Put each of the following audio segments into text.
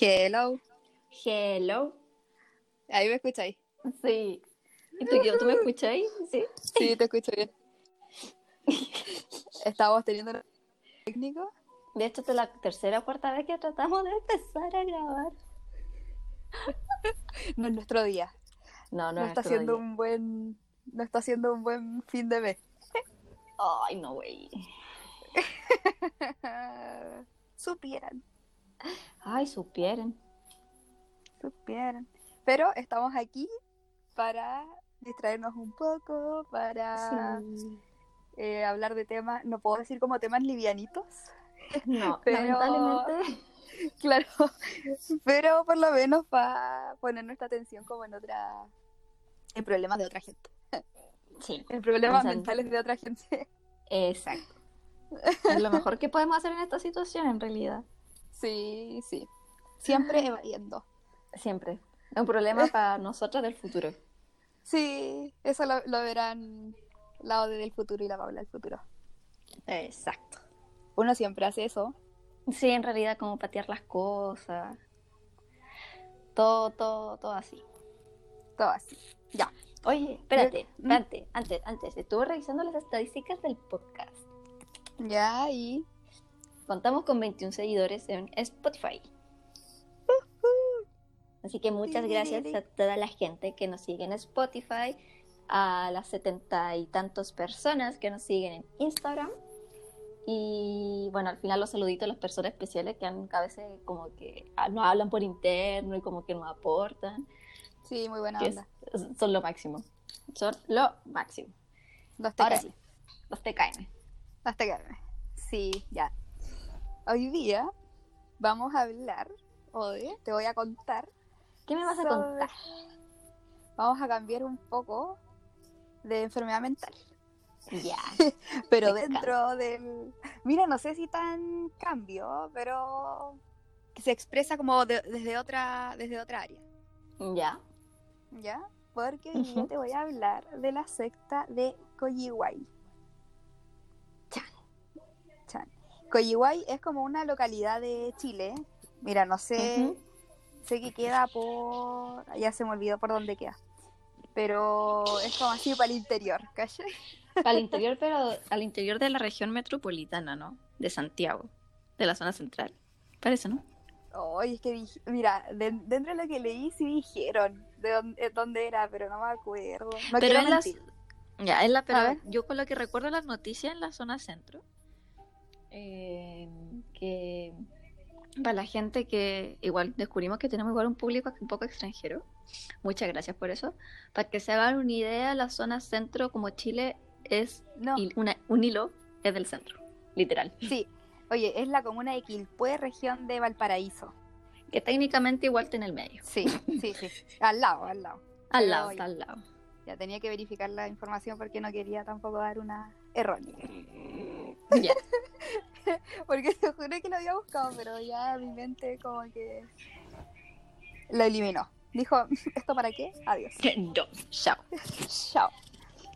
Hello. Hello. Ahí me escucháis. Sí. ¿Y tú, tú me escucháis? Sí. Sí, te escucho bien. Estamos teniendo un técnico. De hecho, esta es la tercera o cuarta vez que tratamos de empezar a grabar. No es nuestro día. No, no, No es está siendo día. un buen. No está siendo un buen fin de mes. Ay, no, güey. supieran, Ay, supieran. supieran. Pero estamos aquí para distraernos un poco, para Sí. eh, hablar de temas, no puedo decir como temas livianitos, No, Pero- lamentablemente. claro, pero por lo menos para poner nuestra atención como en otra, en problemas de otra gente, Sí. en problemas Pensando. mentales de otra gente. Exacto. Es lo mejor que podemos hacer en esta situación, en realidad. Sí, sí, siempre evadiendo. Siempre. Es un problema para nosotras del futuro. Sí, eso lo, lo verán la Ode del futuro y la Paula del futuro. Exacto. Uno siempre hace eso. Sí, en realidad, como patear las cosas. Todo, todo, todo así. Todo así. Ya. Oye, espérate, ¿Mm? espérate. Antes, antes, estuve revisando las estadísticas del podcast. Ya, y. Contamos con 21 seguidores en Spotify. Así que muchas gracias a toda la gente que nos sigue en Spotify, a las setenta y tantos personas que nos siguen en Instagram. Y bueno, al final los saluditos a las personas especiales que han, a veces como que ah, nos hablan por interno y como que nos aportan. Sí, muy buena que es- onda. son lo máximo. Son lo máximo. Los Ahora TKM. sí, los TKM. Los TKM. Sí, ya. Hoy día vamos a hablar, Ode, te voy a contar. ¿Qué me vas a contar? Vamos a cambiar un poco de enfermedad mental. Ya. Pero Me dentro del. Mira, no sé si tan cambio, pero. que se expresa como de- desde, otra, desde otra área. Ya. ¿Ya? Porque hoy día Ujú. te voy a hablar de la secta de Coyihuay. Coyihuay es como una localidad de Chile. Mira, no sé. Sé que queda por. Ya se me olvidó por dónde queda. Pero es como así para el interior, ¿cachai? Al interior, pero al interior de la región metropolitana, ¿no? De Santiago, de la zona central. Parece, ¿no? Oye, es que mira, de- dentro de lo que leí sí dijeron de dónde, eh, dónde era, pero no me acuerdo. No pero en las... Ya, en la, pero yo con lo que recuerdo las noticias en la zona centro, eh, que para la gente que igual descubrimos que tenemos igual un público un poco extranjero, muchas gracias por eso, para que se hagan una idea, la zona centro como Chile es No, una- un hilo es del centro, literal, sí. Oye, es la comuna de Quilpué, región de Valparaíso. que técnicamente igual está en el medio, Sí, sí, sí. Al lado, al lado. al Pero lado, está al lado. Ya tenía que verificar la información porque no quería tampoco dar una errónea. Porque te juro que lo había buscado, pero ya mi mente como que lo eliminó. Dijo, ¿esto para qué? Adiós. No, chao. Chao.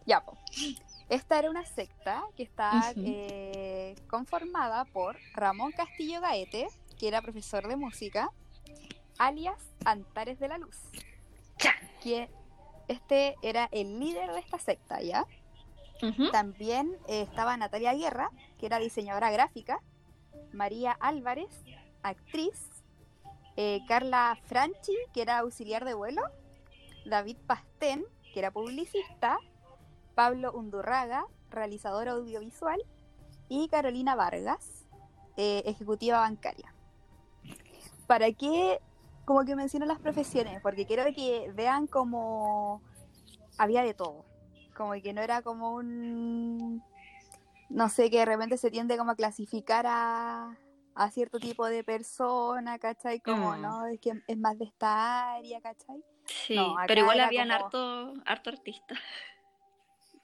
Ya, po. Esta era una secta que está eh, conformada por Ramón Castillo Gaete, que era profesor de música, alias Antares de la Luz. Chan. Que este era el líder de esta secta, ¿ya? También eh, estaba Natalia Guerra, que era diseñadora gráfica, María Álvarez, actriz, eh, Carla Franchi, que era auxiliar de vuelo, David Pastén, que era publicista, Pablo Undurraga, realizador audiovisual, y Carolina Vargas, eh, ejecutiva bancaria. ¿Para qué como que menciono las profesiones? Porque quiero que vean como había de todo como que no era como un no sé que de repente se tiende como a clasificar a, a cierto tipo de persona, ¿cachai? Como Mm. no, es que es más de esta área, ¿cachai? Sí, No, pero igual habían como- harto, harto artista.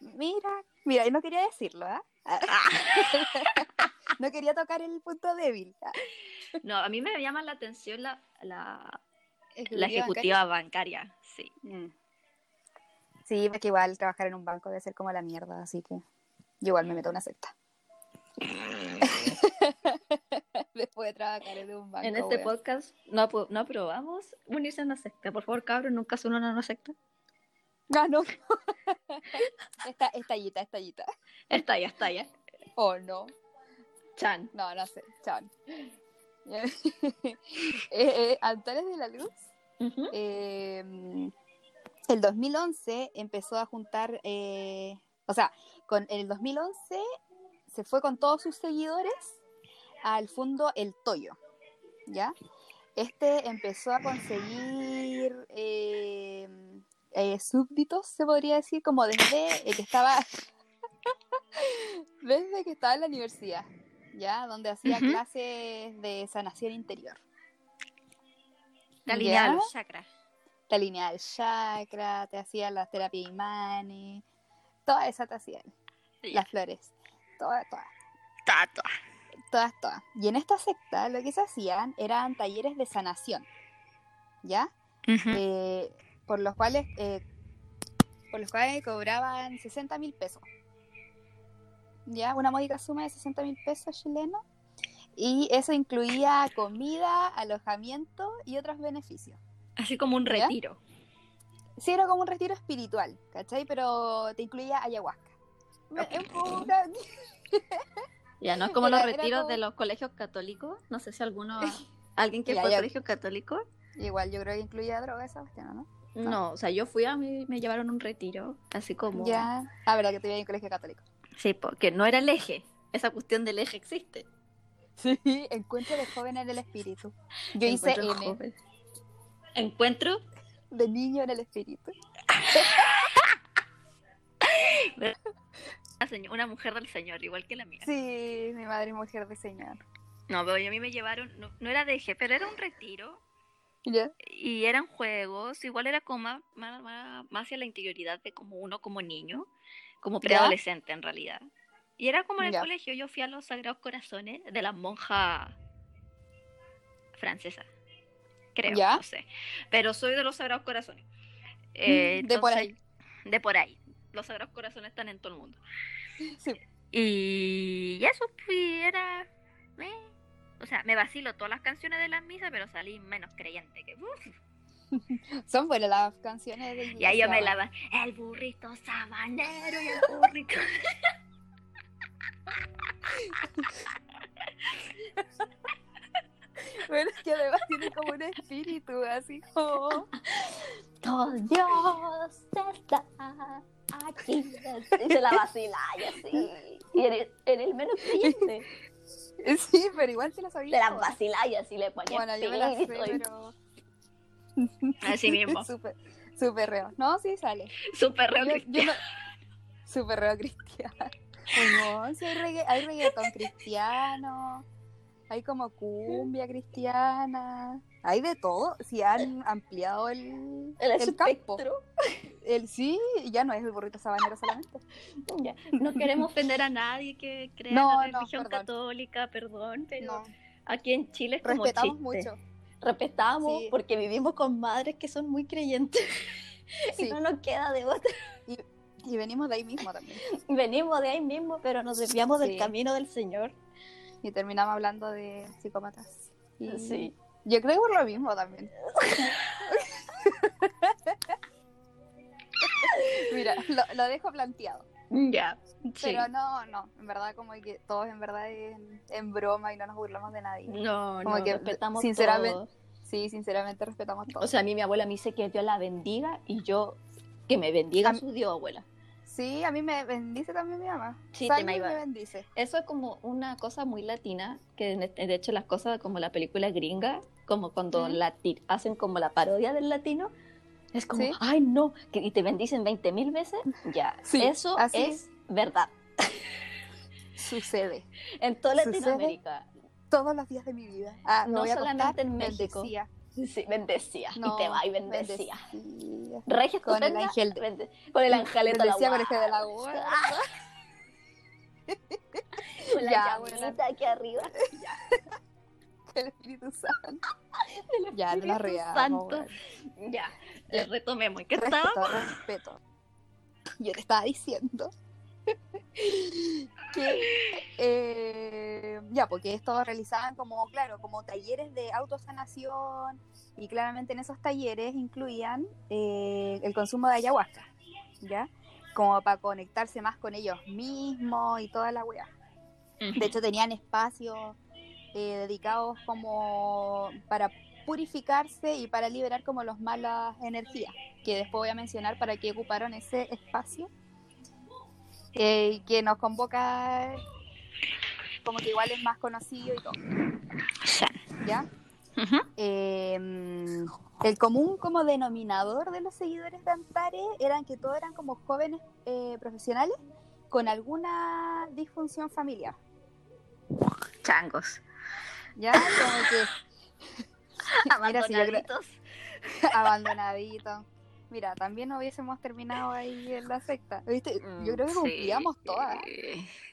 Mira, mira, y no quería decirlo, ¿ah? no quería tocar el punto débil. ¿ah? No, a mí me llama la atención la, la, Ejecutiva la ejecutiva bancaria, sí. Mm. Sí, porque igual trabajar en un banco debe ser como la mierda, así que yo igual me meto una secta. después de trabajar en un banco. En este weón. podcast no, no aprobamos unirse a una secta. Por favor, cabros, nunca se unan a una secta. Ah, no. esta, estallita, estallita. Está ya. Oh, no. Chan. No, no sé. Chan. eh, eh, Antares de la Luz, eh, el 2011 empezó a juntar, eh, o sea, con el 2011 se fue con todos sus seguidores al fondo El Toyo, ¿ya? Este empezó a conseguir eh, eh, súbditos, se podría decir, como desde que estaba desde que estaba en la universidad, ¿ya? Donde hacía clases de sanación interior. La línea de ¿Ya? los chakras. Te alineaba el chakra, te hacía la terapia imani, toda esa te hacía él. Ya. Las flores, todas, todas, Tato. todas, todas. Y en esta secta lo que se hacían eran talleres de sanación, ¿ya? Eh, por los cuales eh, por los cuales cobraban 60 mil pesos. Ya, una módica suma de 60 mil pesos chilenos. Y eso incluía comida, alojamiento y otros beneficios. Así como un ¿Ya? retiro. Sí, era como un retiro espiritual, ¿cachai? Pero te incluía ayahuasca. Me- Ok. es una- Ya, no es como Era- los retiros como- de los colegios católicos. No sé si alguno, alguien que Ya, fue a ya. colegio católico. Igual yo creo que incluía droga esa cuestión, ¿no? No, o sea, yo fui a mí, me llevaron un retiro, así como... Ya. Ah, verdad que te en colegio católico. Sí, porque no era el eje. Esa cuestión del eje existe. Sí, encuentro de joven en el espíritu. Yo hice N, joven. Encuentro de niño en el espíritu. una, mujer del señor, igual que la mía. Sí, mi madre es mujer de señor. No, pero a mí me llevaron, no, no era de eje, pero era un retiro. ¿Ya? Y eran juegos, igual era como más, más, más- más hacia la interioridad de como uno como niño, como preadolescente en realidad. Y era como en el Ya. colegio, yo fui a los Sagrados Corazones de la monja francesa, creo, ¿Ya? no sé. Pero soy de los Sagrados Corazones. Eh, de por ahí. De por ahí. Los Sagrados Corazones están en todo el mundo. Sí. Y eso pues, era... eh, O sea, me vacilo todas las canciones de las misas, pero salí menos creyente que... uf. Son buenas las canciones de Y ahí yo me lava el burrito sabanero y el burrito. Pero es que además tiene como un espíritu así como... Todo Dios está aquí. Y se la vacila y así. Y eres, eres el menos creyente. Sí, pero igual te lo sabía. Se la vacila y así le ponía Bueno, yo me la sé, pero... Así mismo. Súper, súper reo. No, sí sale. Súper reo yo no- Súper reo cristiano. No, hay reggaetón cristiano, hay como cumbia cristiana, hay de todo. Si han ampliado el, El, el campo. El sí, ya no es el burrito sabanero solamente. Ya, No queremos ofender a nadie que crea No, en la no, religión perdón. católica, perdón, pero No, aquí en Chile es como respetamos chiste. mucho. Respetamos Sí. porque vivimos con madres que son muy creyentes Sí, y no nos queda de otra. y venimos de ahí mismo también. Venimos de ahí mismo, pero nos desviamos Sí. del camino del Señor. Y terminamos hablando de psicópatas. Y Sí. Yo creo que por lo mismo también. Mira, lo, lo dejo planteado. Ya. Pero no, no, en verdad como que todos en verdad en, en broma y no nos burlamos de nadie. No, Como no, que, respetamos sinceramente, todo. Sí, sinceramente respetamos todo. O sea, a mí mi abuela me dice que Dios la bendiga y yo que me bendiga A su Dios, abuela. Sí, a mí me bendice también mi mamá. Sí, Salve te me bendice. Eso es como una cosa muy latina, que de hecho las cosas como la película gringa, como cuando lati- hacen como la parodia del latino, es como, Sí. ay no, que, y te bendicen 20 mil veces, ya, Sí, eso así es verdad. Sucede En toda Sucede. Latinoamérica, todos los días de mi vida. Ah, No solamente en México. bendecía. Sí, bendecía, No, y te va y bendecía. bendecía. Regia Con el ángel de- bende- con el angelito de la Bendecía con el ángel de la guarda. guarda. con la Ya, llamita aquí arriba. El Espíritu Santo. del Ya, no la Espíritu. Santo. Ya, eh, retomemos. ¿En qué estaba? Respeto, respeto. Yo te estaba diciendo que eh, ya, porque esto realizaban como, claro, como talleres de autosanación y claramente en esos talleres incluían eh, el consumo de ayahuasca, ¿ya? Como para conectarse más con ellos mismos y toda la weá. De hecho, tenían espacios eh, dedicados como para purificarse y para liberar como las malas energías, que después voy a mencionar para qué ocuparon ese espacio, eh, que nos convoca como que igual es más conocido y todo. ¿Ya? Em, el común como denominador de los seguidores de Antares eran que todos eran como jóvenes eh, profesionales con alguna disfunción familiar. Changos. Ya, como que Abandonaditos. abandonaditos. Mira, también no hubiésemos terminado ahí en la secta. ¿Viste? Yo creo que Mm, cumplíamos sí. todas.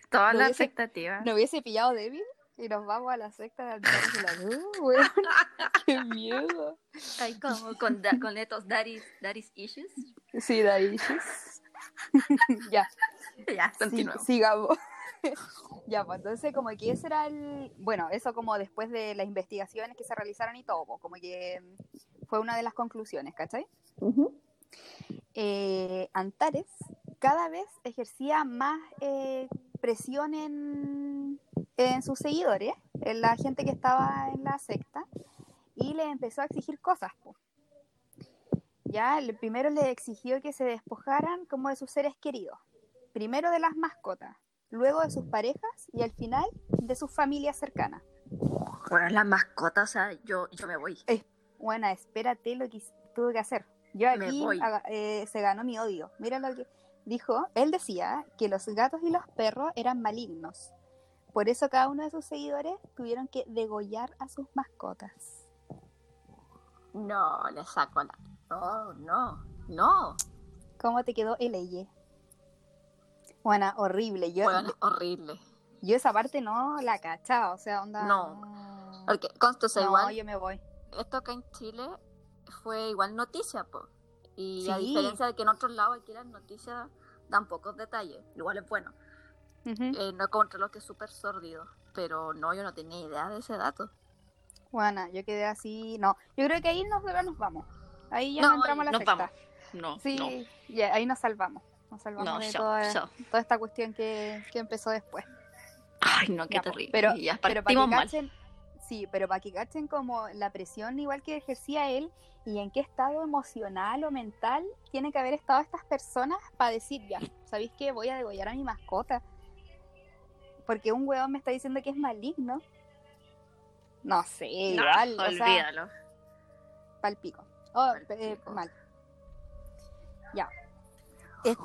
Todas No las hubiese- expectativas. Nos hubiese pillado débil y nos vamos a la secta de Antares y la uh, weón, ¡Qué miedo! Ay, como con, da- con estos daddy's, daddy's issues. Sí, de ahí. ya, Ya, sí, continuamos. sigamos. ya, pues entonces como que ese era el... Bueno, eso como después de las investigaciones que se realizaron y todo, pues, como que fue una de las conclusiones, ¿cachai? Eh, Antares cada vez ejercía más eh, presión en, en sus seguidores, en la gente que estaba en la secta, y le empezó a exigir cosas. po. Ya, el primero le exigió que se despojaran como de sus seres queridos, primero de las mascotas, luego de sus parejas y al final de sus familias cercanas. Bueno, las mascotas, o sea, yo, yo me voy. Bueno, espérate lo que tuve que hacer. Yo aquí eh, se ganó mi odio. Mira lo que dijo. Él decía que los gatos y los perros eran malignos. Por eso cada uno de sus seguidores tuvieron que degollar a sus mascotas. No, le saco la. No, no, no. ¿Cómo te quedó el leye? Bueno, horrible. Yo, Bueno, horrible. yo esa parte no la cachaba. O sea, onda. No. Porque, consta, No, igual, yo me voy. esto acá en Chile fue igual noticia, po. Y a diferencia de que en otros lados aquí las noticias dan pocos detalles. Igual es bueno. Ujú. Eh, no contra lo que es súper sórdido. Pero no, yo no tenía idea de ese dato. Bueno, yo quedé así. No, yo creo que ahí nos, nos vamos. Ahí ya No, no, entramos a la secta. vamos. No, Sí, no. ahí nos salvamos. Nos salvamos No, de toda, esta cuestión que, que empezó después. Ay, no, qué terrible. Pero, ya pero para que mal. Sí, pero para que cachen como la presión igual que ejercía él y en qué estado emocional o mental tienen que haber estado estas personas para decir, ya, ¿sabéis qué? Voy a degollar a mi mascota. Porque un huevón me está diciendo que es maligno. No sé, No, igual, o sea, olvídalo. palpico. Oh, eh, mal. Ya.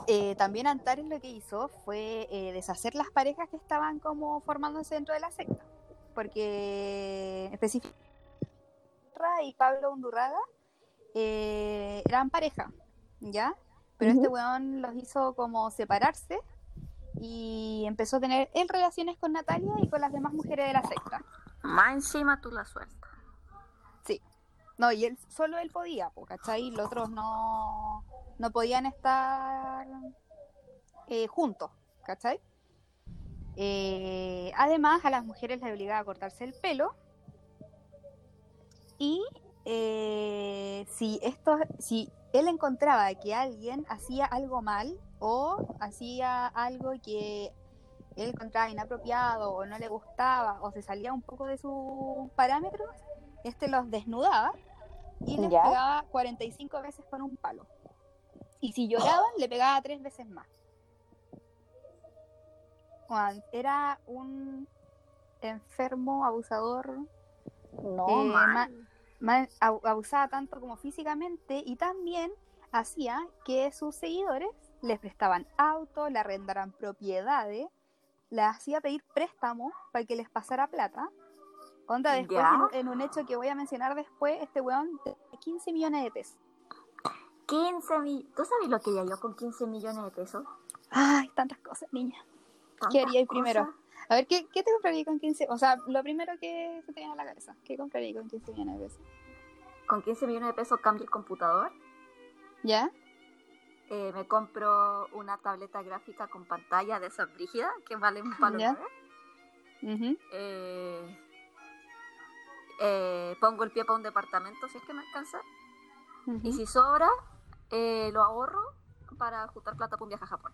Eh, también Antares lo que hizo fue eh, deshacer las parejas que estaban como formándose dentro de la secta. Porque específicamente y Pablo Undurraga eh, eran pareja, ¿ya? Pero este weón los hizo como separarse y empezó a tener él relaciones con Natalia y con las demás mujeres de la secta. Más encima tú la sueltas. No, y él solo él podía, po, ¿cachai? Los otros no, no podían estar eh, juntos, ¿cachai? Eh, además, a las mujeres les obligaba a cortarse el pelo. Y eh, si esto, si él encontraba que alguien hacía algo mal o hacía algo que él encontraba inapropiado o no le gustaba o se salía un poco de sus parámetros, este los desnudaba y les Ya. pegaba 45 veces con un palo. Y si lloraban, le pegaba tres veces más. Juan, era un enfermo, abusador, No, Eh, ma- ma- abu- abusaba tanto como físicamente y también hacía que sus seguidores les prestaban autos, le arrendaran propiedades, le hacía pedir préstamos para que les pasara plata. Onda, después, en, un- en un hecho que voy a mencionar después, este weón tenía 15 millones de pesos. 15 millones. ¿Tú sabes lo que ya yo con 15 millones de pesos? Ay, tantas cosas, niña. ¿Qué haríais primero? cosas. A ver, ¿qué, ¿qué te compraría con 15? O sea, lo primero que se te viene a la cabeza. ¿Qué compraría con 15 millones de pesos? Con 15 millones de pesos cambio el computador, ¿Ya? eh, me compro una tableta gráfica con pantalla de esa brígida que vale un palo. Ya. nueve. Eh, eh, pongo el pie para un departamento si es que me alcanza. Y si sobra, eh, lo ahorro para juntar plata para un viaje a Japón.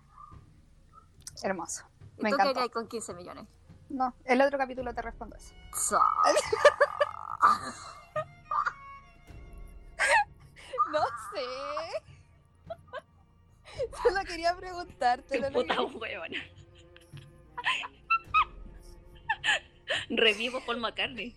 Hermoso. ¿Y Me tú qué harías con 15 millones? No, el otro capítulo te respondo eso. So- No sé. Solo quería preguntarte. no lo Puta huevona. Revivo Paul McCartney.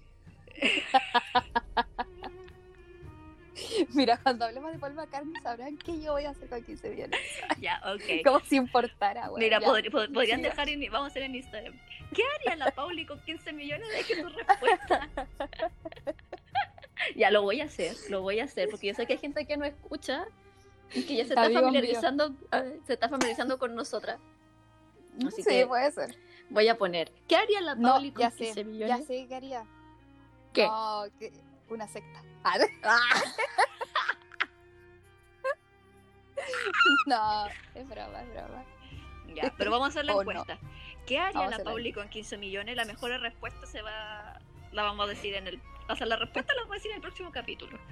Mira, cuando hablemos de Paul McCartney sabrán qué yo voy a hacer con 15 millones. Ya, ok. Como si importara, güey. Mira, pod- podrían dejar en, vamos a hacer en Instagram. ¿Qué haría la Pauli con 15 millones? Deje tu respuesta. ya lo voy a hacer, lo voy a hacer, porque yo sé que hay gente que no escucha y que ya se está familiarizando, ah, se está familiarizando con nosotras. Así sí, que- puede ser. Voy a poner. ¿Qué haría la No, Pauli con ya 15 sé. millones? Ya sé qué haría. ¿Qué? No, que- una secta. No, es broma, es broma. Ya, pero vamos a hacer la Oh, no. encuesta. ¿Qué haría Vamos la. Pauli con 15 millones? La mejor respuesta se va. La vamos a decir en el. O sea, la respuesta la vamos a decir en el próximo capítulo.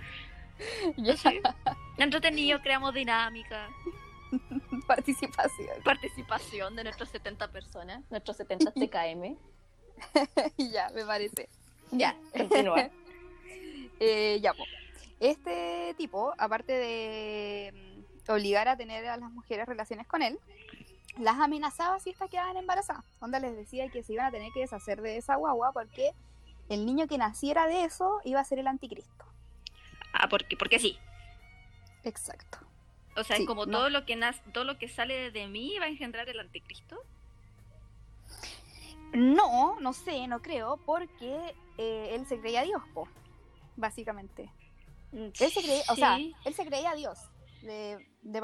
Ya, ¿Sí? Entretenido, creamos dinámica, participación. participación de nuestras 70 personas, nuestros 70 TKM. ya, me parece. Ya, continúa. Eh, ya, po. Este tipo, aparte de mm, obligar a tener a las mujeres relaciones con él, las amenazaba si estas quedaban embarazadas. Onda les decía que se iban a tener que deshacer de esa guagua porque el niño que naciera de eso iba a ser el anticristo. Ah, porque, porque sí. Exacto. O sea, Sí, es como no. todo lo que nace, todo lo que sale de mí va a engendrar el anticristo. No, no sé, no creo, porque eh, él se creía Dios, po, básicamente. Él se creía, o sea, él se creía Dios. De, de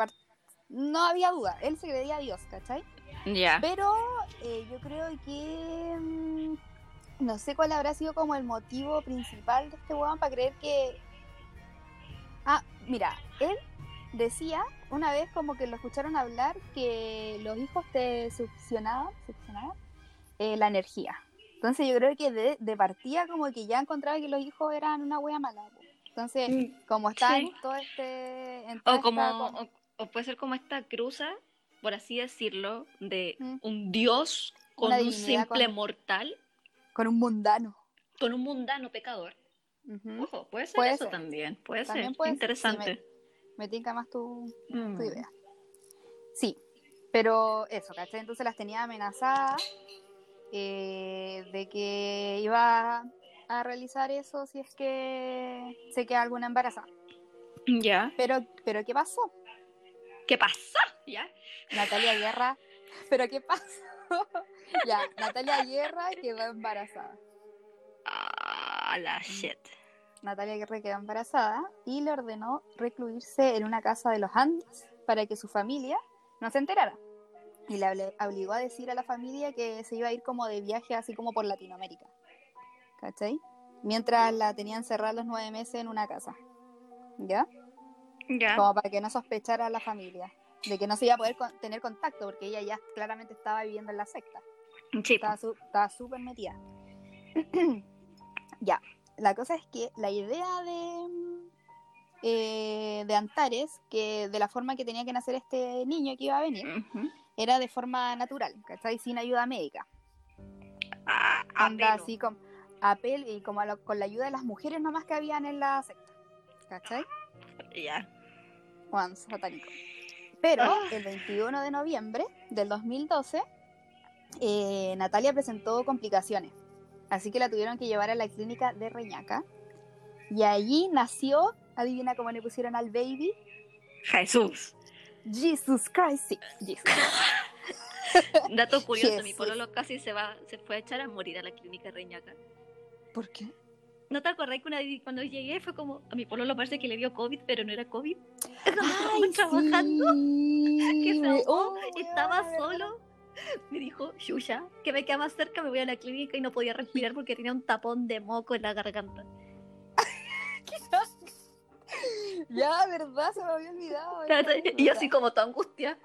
no había duda, él se creía Dios, ¿cachai? Ya. Pero eh, yo creo que mm, no sé cuál habrá sido como el motivo principal de este weón para creer que. Ah, mira, él decía una vez como que lo escucharon hablar que los hijos te succionaban, succionaban eh, la energía. Entonces yo creo que de, de partida como que ya encontraba que los hijos eran una wea mala. Entonces, como está Sí. en todo este... en O como, esta o, o puede ser como esta cruza, por así decirlo, de Mm. un dios con Una un simple con- mortal, con un mundano. con un mundano pecador. Ojo, puede ser Puede eso ser. también, puede También ser. puede ser, Interesante. Me tinca más tu, Mm. tu idea. Sí, pero eso, ¿cachai? Entonces las tenía amenazadas eh, de que iba a realizar eso si es que se queda alguna embarazada. Ya. Pero, pero ¿qué pasó? ¿Qué pasa? ¿Ya? Natalia Guerra, ¿pero qué pasó? ya, Natalia Guerra quedó embarazada. Ah, la shit. Natalia Guerra quedó embarazada y le ordenó recluirse en una casa de los Andes para que su familia no se enterara. Y le obli- obligó a decir a la familia que se iba a ir como de viaje así como por Latinoamérica. ¿Cachai? Mientras la tenían encerrada los nueve meses en una casa. ¿Ya? Ya. Como para que no sospechara a la familia. De que no se iba a poder con- tener contacto porque ella ya claramente estaba viviendo en la secta. Sí, Estaba su- súper metida. ya, la cosa es que la idea de, eh, de Antares, que de la forma que tenía que nacer este niño que iba a venir, Ujú. Era de forma natural, ¿cachai? Sin ayuda médica. Ah, Anda así con apel y como a lo- con la ayuda de las mujeres nomás que habían en la secta. ¿Cachai? Ya. Juan satánico. Pero Ah. el 21 de noviembre del 2012, eh, Natalia presentó complicaciones. Así que la tuvieron que llevar a la clínica de Reñaca. Y allí nació, adivina cómo le pusieron al baby, Jesús. Jesus Christ. Sí, Jesus. Dato curioso, mi pololo casi se va, se fue a echar a morir a la clínica Reñaca. ¿Por qué? ¿No te acordás que una vez cuando llegué fue como, a mi pololo parece que le dio COVID, pero no era COVID? Ay, trabajando, sí, que se ahogó, oh, estaba solo. Me dijo, Shusha, que me queda más cerca, me voy a la clínica y no podía respirar porque tenía un tapón de moco en la garganta. Ya, ¿verdad? Se me había olvidado. Y yo así como toda angustia.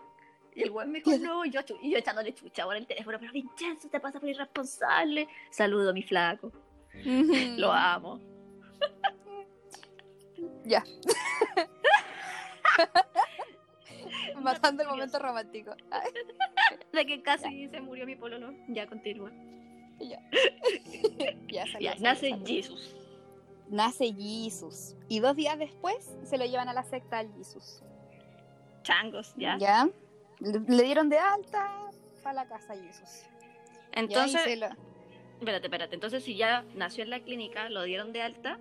Y el weón me dijo, no, y yo, y yo echándole chucha por el teléfono, pero Vincenzo, te pasa por irresponsable. Saludo, mi flaco. Lo amo. Ya. Matando el momento romántico. De que casi se murió mi pololo. Ya, continúa. Ya. ya, salió, Ya, salió, nace salió. Jesus. Nace Jesus. Y dos días después se lo llevan a la secta al Jesus. Changos, ya. ¿Ya? Le, le dieron de alta para la casa a Jesus. Entonces, lo- espérate, espérate. Entonces, si ya nació en la clínica, lo dieron de alta,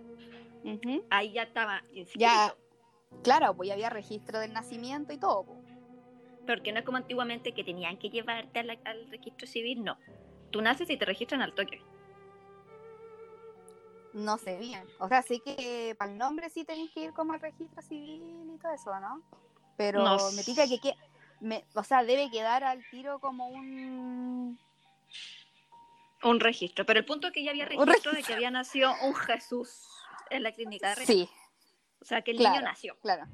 ahí ya estaba inscrito. Ya, claro, pues ya había registro del nacimiento y todo. pues. Porque no es como antiguamente que tenían que llevarte la- al registro civil, no. Tú naces y te registran al toque. No sé bien. O sea, sé que para el nombre sí tenéis que ir como al registro civil y todo eso, ¿no? Pero No me pica que, que me, o sea, debe quedar al tiro como un Un registro. Pero el punto es que ya había registro de que había nacido un Jesús en la clínica de Reina. Sí, O sea, que el Claro. niño nació. claro.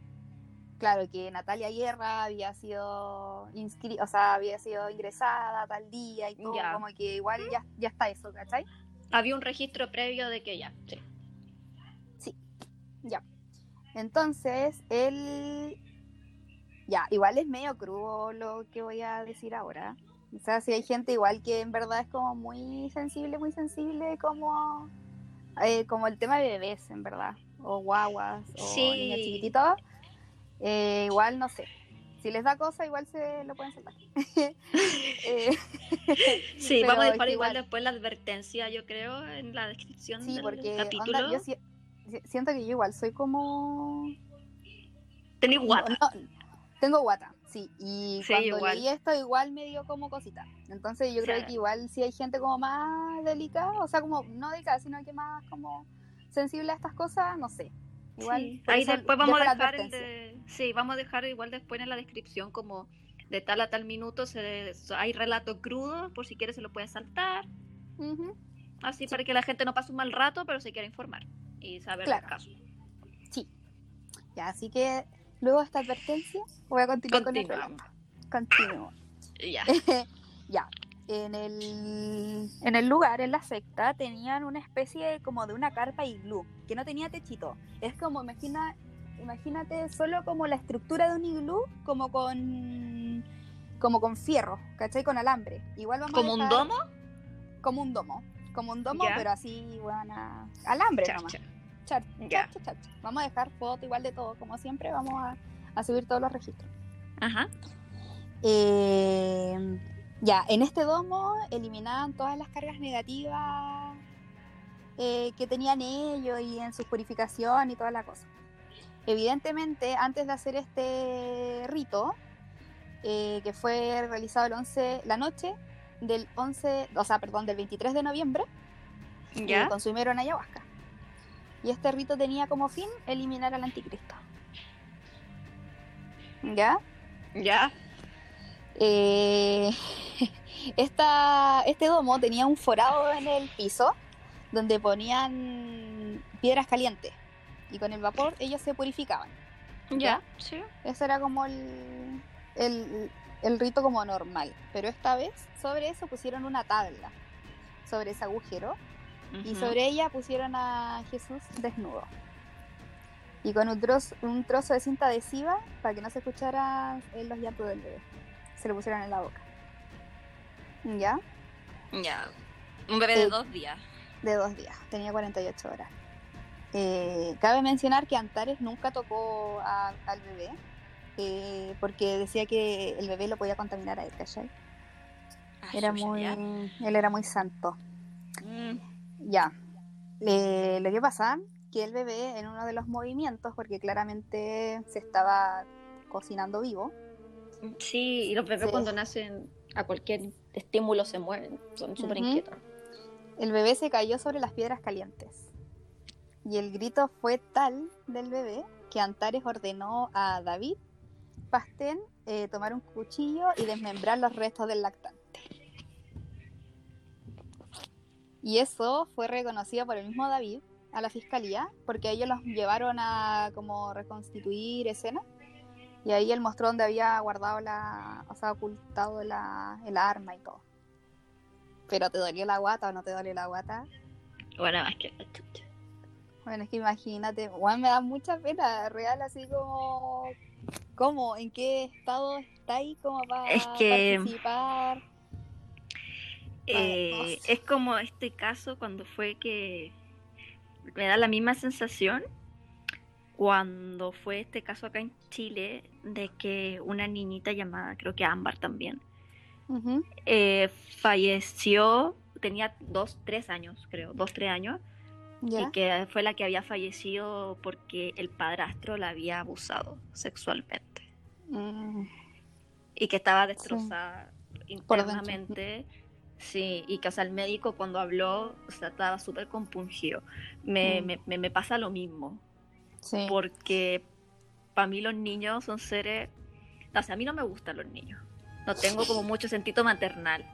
Claro, que Natalia Guerra había sido inscri o sea, había sido ingresada tal día y todo, Ya. como que igual ya, ya está eso, ¿cachai? Había un registro previo de que ya. Sí. Ya. Entonces, él. Ya, igual es medio crudo lo que voy a decir ahora. O sea, si hay gente igual que en verdad es como muy sensible, muy sensible, como, eh, como el tema de bebés, en verdad. O guaguas, o Sí. niños chiquititos. Eh, igual, no sé. Si les da cosa, igual se lo pueden saltar. Eh, Sí, vamos a dejar igual igual- después la advertencia, yo creo, en la descripción sí, del porque capítulo. onda, yo si- si- siento que yo igual soy como Tenés guata. No, no, tengo guata, sí. Y Sí, cuando igual. leí esto, igual me dio como cosita. Entonces, yo creo que igual si hay gente como más delicada, o sea, como no delicada, sino que más como sensible a estas cosas, no sé. Igual. Sí, Ahí después vamos a dejar el de... Sí, vamos a dejar igual después en la descripción como de tal a tal minuto se... hay relato crudo, por si quieres se lo puedes saltar. Así para que la gente no pase un mal rato, pero se quiera informar y saber Claro. los casos. Ya, así que luego de esta advertencia, voy a continuar con el relato. Continúo. Ya. ya. En el, en el lugar, en la secta, tenían una especie de- como de una carpa iglú, que no tenía techito. Es como, imagina, imagínate solo como la estructura de un iglú, como con como con fierro, ¿cachai? Con alambre. Igual vamos a ¿Como un domo? Como un domo. Como un domo, pero así, bueno, alambre Cha, nomás. cha. Char- Ya. char- char- char. Vamos a dejar foto igual de todo, como siempre, vamos a, a subir todos los registros. Ajá. Eh, ya, en este domo eliminaban todas las cargas negativas eh, que tenían ellos y en su purificación y toda la cosa. Evidentemente, antes de hacer este rito, eh, que fue realizado el 11, la noche del 11, o sea, perdón, del 23 de noviembre, y Ya. consumieron ayahuasca. Y este rito tenía como fin eliminar al anticristo. ¿Ya? Ya. Eh, esta, este domo tenía un forado en el piso donde ponían piedras calientes y con el vapor ellos se purificaban. Ya. Sí. Ese era como el, el, el rito como normal. Pero esta vez sobre eso pusieron una tabla, sobre ese agujero, y sobre ella pusieron a Jesús desnudo. Y con un trozo, un trozo de cinta adhesiva para que no se escuchara eh, los llantos del bebé. Se lo pusieron en la boca. ¿Ya? Ya. Un bebé de Eh, dos días. De dos días. Tenía 48 horas. Eh, cabe mencionar que Antares nunca tocó a- al bebé. eh, porque decía que el bebé lo podía contaminar a él, ¿cachai? Ah, Era muy, ya. él era muy santo. Mm. Ya. Eh, lo que pasa que el bebé en uno de los movimientos, porque claramente se estaba cocinando vivo, Sí, y los bebés Sí. cuando nacen a cualquier estímulo se mueven, son súper inquietos. el bebé se cayó sobre las piedras calientes. Y el grito fue tal del bebé que Antares ordenó a David Pastén eh, tomar un cuchillo y desmembrar los restos del lactante. Y eso fue reconocido por el mismo David a la fiscalía, porque ellos los llevaron a como reconstituir escenas. Y ahí él mostró donde había guardado la, o sea, ocultado la, el arma y todo. Pero ¿te dolió la guata o no te dolió la guata? Bueno, más que la chucha. Bueno, es que imagínate, Juan me da mucha pena, real, así como, ¿cómo? ¿En qué estado está ahí como para Es que- participar? Eh, es como este caso cuando fue que me da la misma sensación cuando fue este caso acá en Chile de que una niñita llamada, creo que Ámbar también, eh, falleció, tenía dos, tres años, creo, dos, tres años, ya. y que fue la que había fallecido porque el padrastro la había abusado sexualmente Mm, y que estaba destrozada dentro. internamente. Sí, y que o sea, el médico cuando habló o sea, estaba súper compungido. Me, Mm. me, me- me pasa lo mismo, sí. porque para mí los niños son seres... O sea, a mí no me gustan los niños. No tengo como mucho sentido maternal,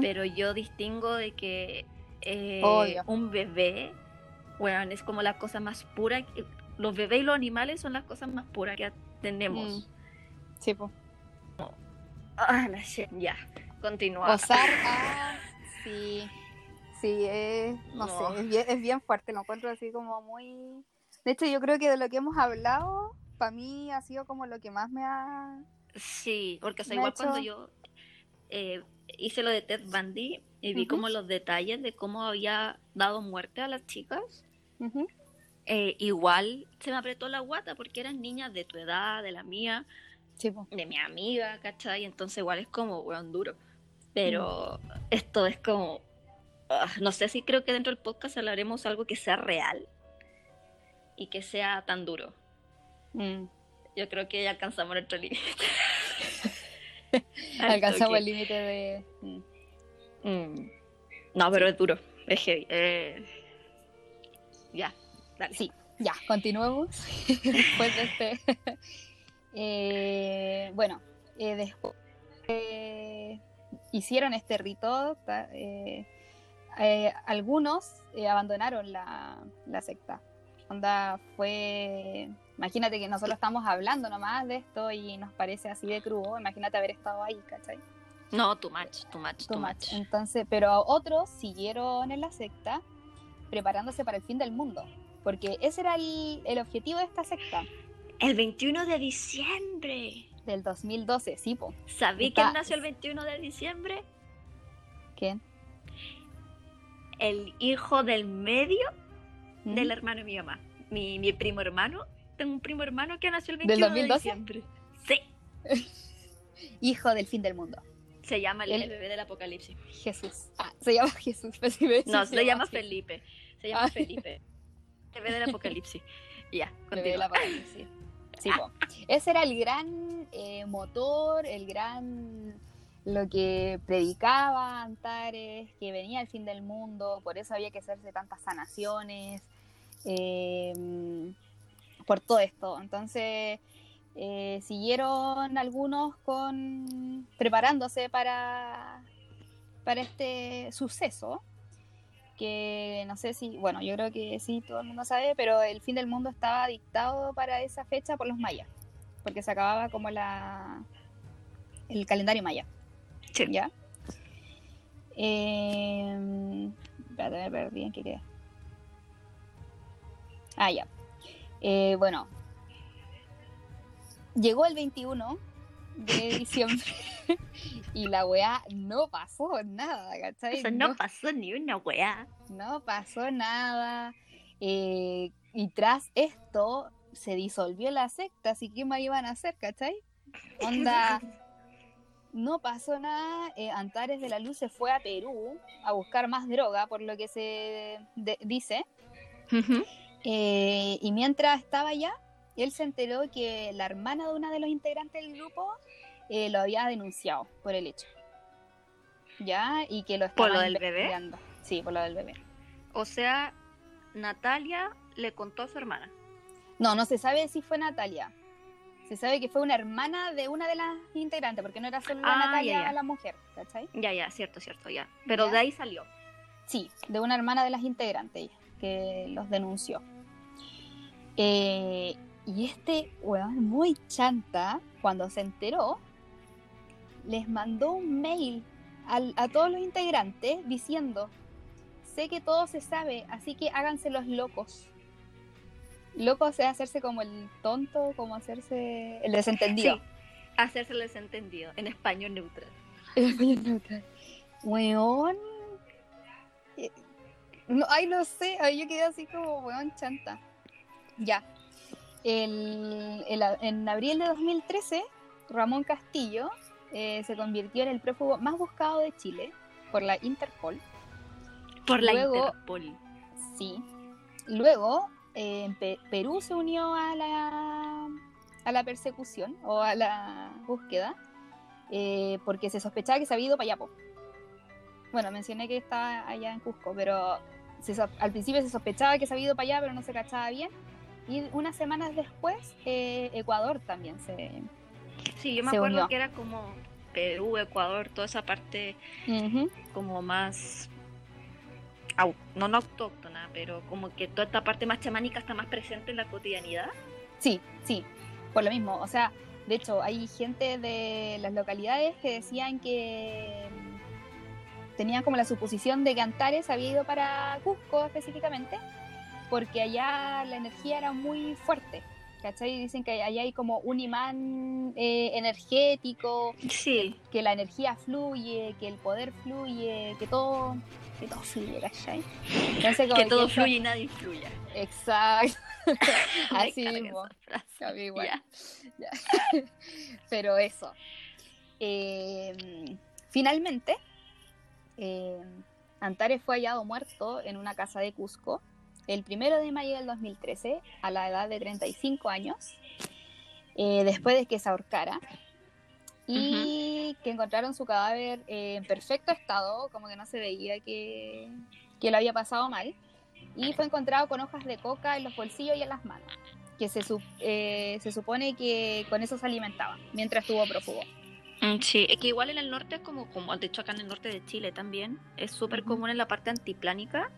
pero yo distingo de que eh, un bebé, bueno, es como la cosa más pura. que- Los bebés y los animales son las cosas más puras que tenemos. Sí, pues. Ah, la ya. Continúa. Gozar a... Sí, sí, es, no, No. sé, es bien, es bien fuerte, lo encuentro así como muy... De hecho, yo creo que de lo que hemos hablado, para mí ha sido como lo que más me ha... Sí, porque o sea, igual cuando yo eh, hice lo de Ted Bundy y vi como los detalles de cómo había dado muerte a las chicas, eh, igual se me apretó la guata porque eran niñas de tu edad, de la mía, Sí, de mi amiga, ¿cachai? Entonces igual es como, weón, duro. Pero esto es como, ah, no sé si creo que dentro del podcast hablaremos algo que sea real y que sea tan duro. Mm. Yo creo que ya alcanzamos nuestro límite. Al Alcanzamos el límite de... mm. Mm. No, pero es duro. Es heavy. Eh, Ya, dale. Sí, ya, continuemos después de este. Eh, bueno, eh, después eh, hicieron este rito. algunos abandonaron la, la secta. Onda fue. Imagínate que nosotros estamos hablando nomás de esto y nos parece así de crudo. Imagínate haber estado ahí, ¿cachai? No, too much, too much, too, Too much. much. Entonces, pero otros siguieron en la secta preparándose para el fin del mundo. Porque ese era el, el objetivo de esta secta El 21 de diciembre. del 2012, sí, po. ¿Sabí quién nació el 21 de diciembre? ¿Quién? El hijo del medio ¿Mm? del hermano de mi mamá. Mi, mi primo hermano. Tengo un primo hermano que nació el ¿Del 21 de 2012? diciembre. Sí. Hijo del fin del mundo. Se llama el, bebé del apocalipsis. Jesús. Ah, se llama Jesús. decís, No, se llama. Felipe. Se llama Ah. Felipe. El bebé del apocalipsis. Ya, Bebé del continúa. apocalipsis. Sí. Ese era el gran eh, motor, el gran lo que predicaba Antares, que venía el fin del mundo, por eso había que hacerse tantas sanaciones, eh, por todo esto. Entonces eh, siguieron algunos con preparándose para, para este suceso que no sé si, bueno, yo creo que sí, todo el mundo sabe, pero el fin del mundo estaba dictado para esa fecha por los mayas, porque se acababa como la el calendario maya, Sí. ¿ya? Eh, espérate, me perdí en qué quedé. Ah, ya. Eh, bueno, llegó el 21 de diciembre y la weá no pasó nada, ¿cachai? Eso no pasó ni una weá. No pasó nada. eh, y tras esto se disolvió la secta, así que más iban a hacer, ¿cachai? Onda, no pasó nada. eh, Antares de la Luz se fue a Perú a buscar más droga, por lo que se de- dice. Eh, y mientras estaba allá, él se enteró que la hermana de una de los integrantes del grupo eh, lo había denunciado por el hecho. ¿Ya? Y que lo ¿Por estaba lo del bebé? Sí, por lo del bebé. O sea, Natalia le contó a su hermana. No, no se sabe si fue Natalia. Se sabe que fue una hermana de una de las integrantes, porque no era solo Ah, Natalia ya, ya. la mujer, ¿cachai? Ya, ya, cierto, cierto, ya. Pero Ya. de ahí salió. Sí, de una hermana de las integrantes, que los denunció. Eh, y este weón muy chanta, cuando se enteró, les mandó un mail al- a todos los integrantes diciendo, sé que todo se sabe, así que háganse los locos. Locos es hacerse como el tonto, como hacerse el desentendido. Sí, hacerse el desentendido en español neutral. El español neutral. Weón. Eh, No, ay, no sé. ay, yo quedé así como weón chanta. Ya. El- el- en abril de 2013, Ramón Castillo eh, se convirtió en el prófugo más buscado de Chile por la Interpol. Por la Luego- Interpol. Sí. Luego, eh, Pe- Perú se unió a la, a la persecución o a la búsqueda eh, porque se sospechaba que se había ido para allá. po. Bueno, mencioné que estaba allá en Cusco, pero se al principio se sospechaba que se había ido para allá, pero no se cachaba bien. Y unas semanas después, eh, Ecuador también se... Sí, yo me acuerdo unió. que era como Perú, Ecuador, toda esa parte como más au- no, no autóctona, pero como que toda esta parte más chamánica está más presente en la cotidianidad. Sí, sí, por lo mismo. O sea, de hecho, hay gente de las localidades que decían que mm, tenían como la suposición de que Antares había ido para Cusco específicamente, porque allá la energía era muy fuerte. ¿Cachai? Dicen que allá hay como un imán eh, energético, Sí, que la energía fluye, que el poder fluye, que todo, que todo fluye, ¿cachai? Entonces, que todo eso- fluye y nadie influya. Exacto. Así mismo. A mí igual. Pero eso. Eh, finalmente, eh, Antares fue hallado muerto en una casa de Cusco el primero de mayo del 2013, a la edad de 35 años, eh, después de que se ahorcara. Y que encontraron su cadáver eh, en perfecto estado, como que no se veía que, que lo había pasado mal. Y fue encontrado con hojas de coca en los bolsillos y en las manos que se, eh, se supone que con eso se alimentaba mientras estuvo prófugo. Mm, Sí, es que igual en el norte, como, como de hecho acá en el norte de Chile también, es súper común en la parte antiplánica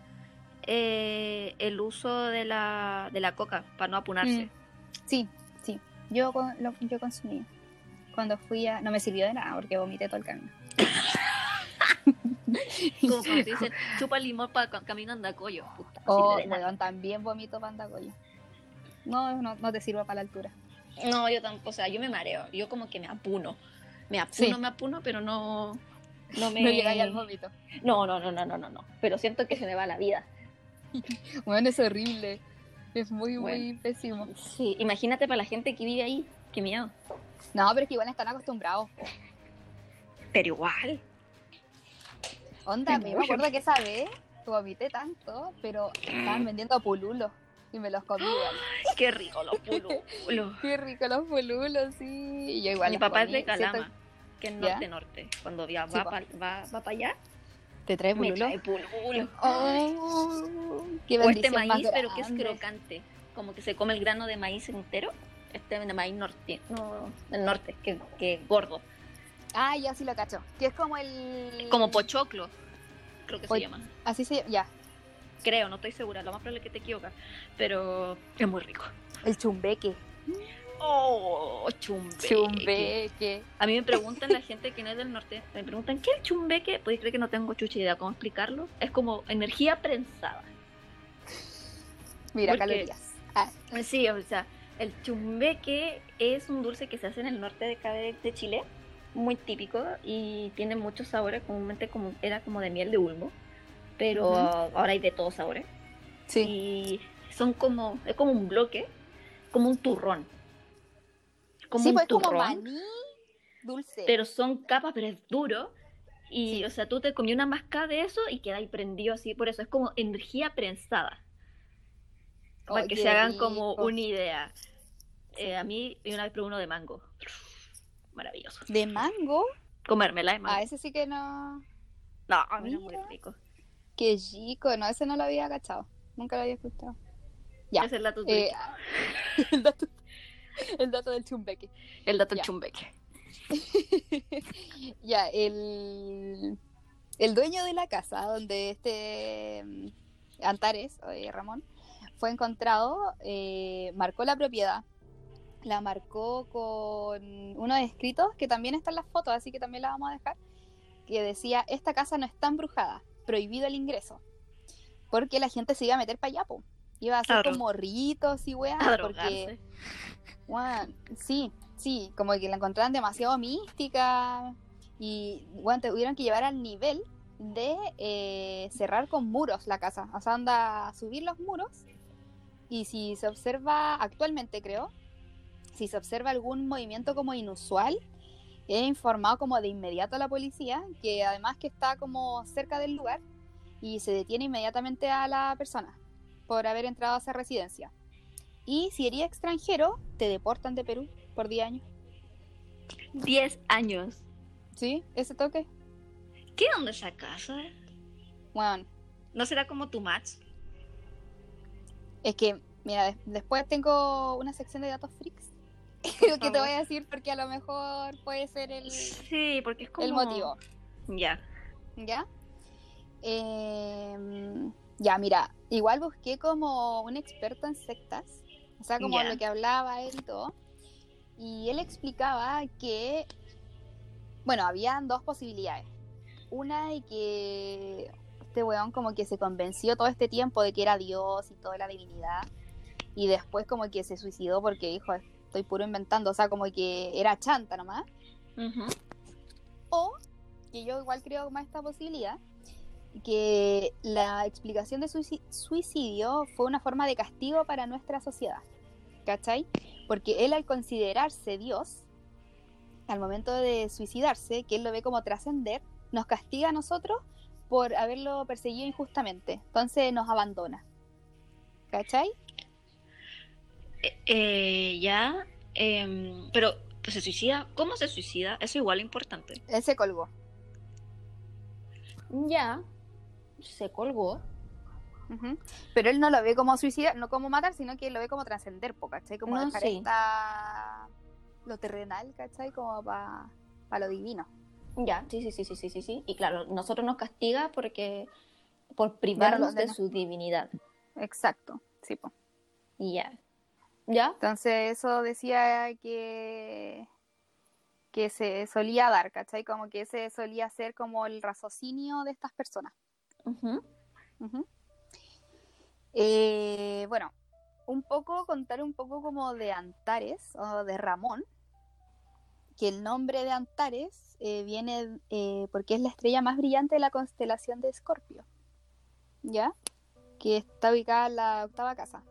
eh, el uso de la, de la coca para no apunarse. Mm. Sí, sí. Yo, lo, yo consumí. Cuando fui a... No me sirvió de nada porque vomité todo el camino. Como cuando dicen, chupa limón para camino andacoyo. Puta, Oh, weón, también vomito pandacoyo. No, no, no te sirvo para la altura. No, yo tampoco, o sea, yo me mareo, yo como que me apuno. Me apuno, Sí. me apuno, pero no... No me... No llegáis al vómito. No, no, no, no, no, no, no. Pero siento que se me va la vida. Bueno, es horrible. Es muy, muy Bueno. pésimo. Sí, imagínate para la gente que vive ahí. Qué miedo. No, pero es que igual están acostumbrados. Pero igual. Onda, Es me acuerdo que esa vez vomité tanto, pero estaban vendiendo pululos y me los comí igual. Qué rico los pululos. Qué rico los pululos, sí. Y yo igual Mi papá es comí, de Calama, que es norte-norte. Cuando va, Sí, va, va, va para allá, ¿Te trae me pululos? trae pululos. Oh, qué O este más maíz, pero que es crocante. Como que se come el grano de maíz entero. Este de maíz norte, no, del norte, que, que es gordo. Ah, ya sí lo cacho. Que es como el... Como pochoclo, creo que Po- se llama. Así se ya. Creo, no estoy segura. Lo más probable es que te equivocas. Pero es muy rico. El chumbeque. Oh, chumbeque. Chumbeque. A mí me preguntan la gente que no es del norte, me preguntan, ¿qué es el chumbeque? Pues creo que no tengo chucha idea cómo explicarlo. Es como energía prensada. Mira, Porque- calorías. Ah, Sí, o sea, el chumbeque es un dulce que se hace en el norte de, Chile, muy típico y tiene muchos sabores, comúnmente como, era como de miel de ulmo, pero Ujú. ahora hay de todos sabores. sí. Y son como, es como un bloque, como un turrón. Como sí, un pues es como turrón. maní dulce. pero son capas, pero es duro. Y, Sí. o sea, tú te comí una mascada de eso y queda ahí prendido así. Por eso es como energía prensada. Para que se hagan como una idea. Eh, a mí, una vez probé uno de mango. Maravilloso. ¿De mango? Comérmela de mango. Ah, ese sí que no... no, a mí era muy rico. Qué chico. No, ese no lo había cachado. Nunca lo había escuchado. Ya. Ese es el dato, Eh, el, dato, el dato del chumbeque. el dato del chumbeque. ya, el, el dueño de la casa donde este mm, Antares, eh, Ramón, fue encontrado, eh, marcó la propiedad, la marcó con unos escritos que también están las fotos, así que también la vamos a dejar, que decía, esta casa no está embrujada, prohibido el ingreso, porque la gente se iba a meter para allá, po. Iba a hacer Claro. como ritos y A porque, weón, sí, sí, como que la encontraban demasiado mística y, bueno, tuvieron que llevar al nivel de eh, cerrar con muros la casa, o sea, anda a subir los muros y si se observa actualmente, creo, si se observa algún movimiento como inusual, he informado como de inmediato a la policía, que además que está como cerca del lugar y se detiene inmediatamente a la persona por haber entrado a esa residencia. Y si eres extranjero, te deportan de Perú por 10 años. 10 años. ¿Sí? ¿Ese toque? ¿Qué onda esa casa? Bueno, ¿No será como tu match? es que, mira, des- después tengo una sección de datos freaks que te voy a decir porque a lo mejor puede ser el, Sí, porque es como... el motivo. Ya. ¿Ya? Em, ya, mira, igual busqué como un experto en sectas, o sea, como lo que hablaba él y todo, y él explicaba que, bueno, habían dos posibilidades. Una de que este weón como que se convenció todo este tiempo de que era Dios y toda la divinidad, y después como que se suicidó porque dijo, estoy puro inventando, o sea, como que era chanta nomás. O, que yo igual creo más esta posibilidad, que la explicación de suici- suicidio fue una forma de castigo para nuestra sociedad. ¿Cachai? Porque él al considerarse Dios, al momento de suicidarse, que él lo ve como trascender, nos castiga a nosotros por haberlo perseguido injustamente. Entonces nos abandona. ¿Cachai? Eh, eh, ya. em, pero pues, se suicida. ¿Cómo se suicida? Eso igual es importante. Él se colgó. Ya. Se colgó. Pero él no lo ve como suicida, no como matar, sino que lo ve como trascender, ¿cachai? Como No, dejar sí. esta- lo terrenal, ¿cachai? Como para lo divino. Ya, sí, sí, sí, sí, sí, sí, sí. Y claro, nosotros nos castiga porque por privarnos de su divinidad. Exacto, sí, po. Ya. ¿Ya? Entonces eso decía que que se solía dar, ¿cachai? Como que ese solía ser como el raciocinio de estas personas. Ujú. Eh, bueno, un poco, contar un poco como de Antares o de Ramón, que el nombre de Antares eh, viene eh, porque es la estrella más brillante de la constelación de Escorpio, ¿ya? Que está ubicada en la octava casa.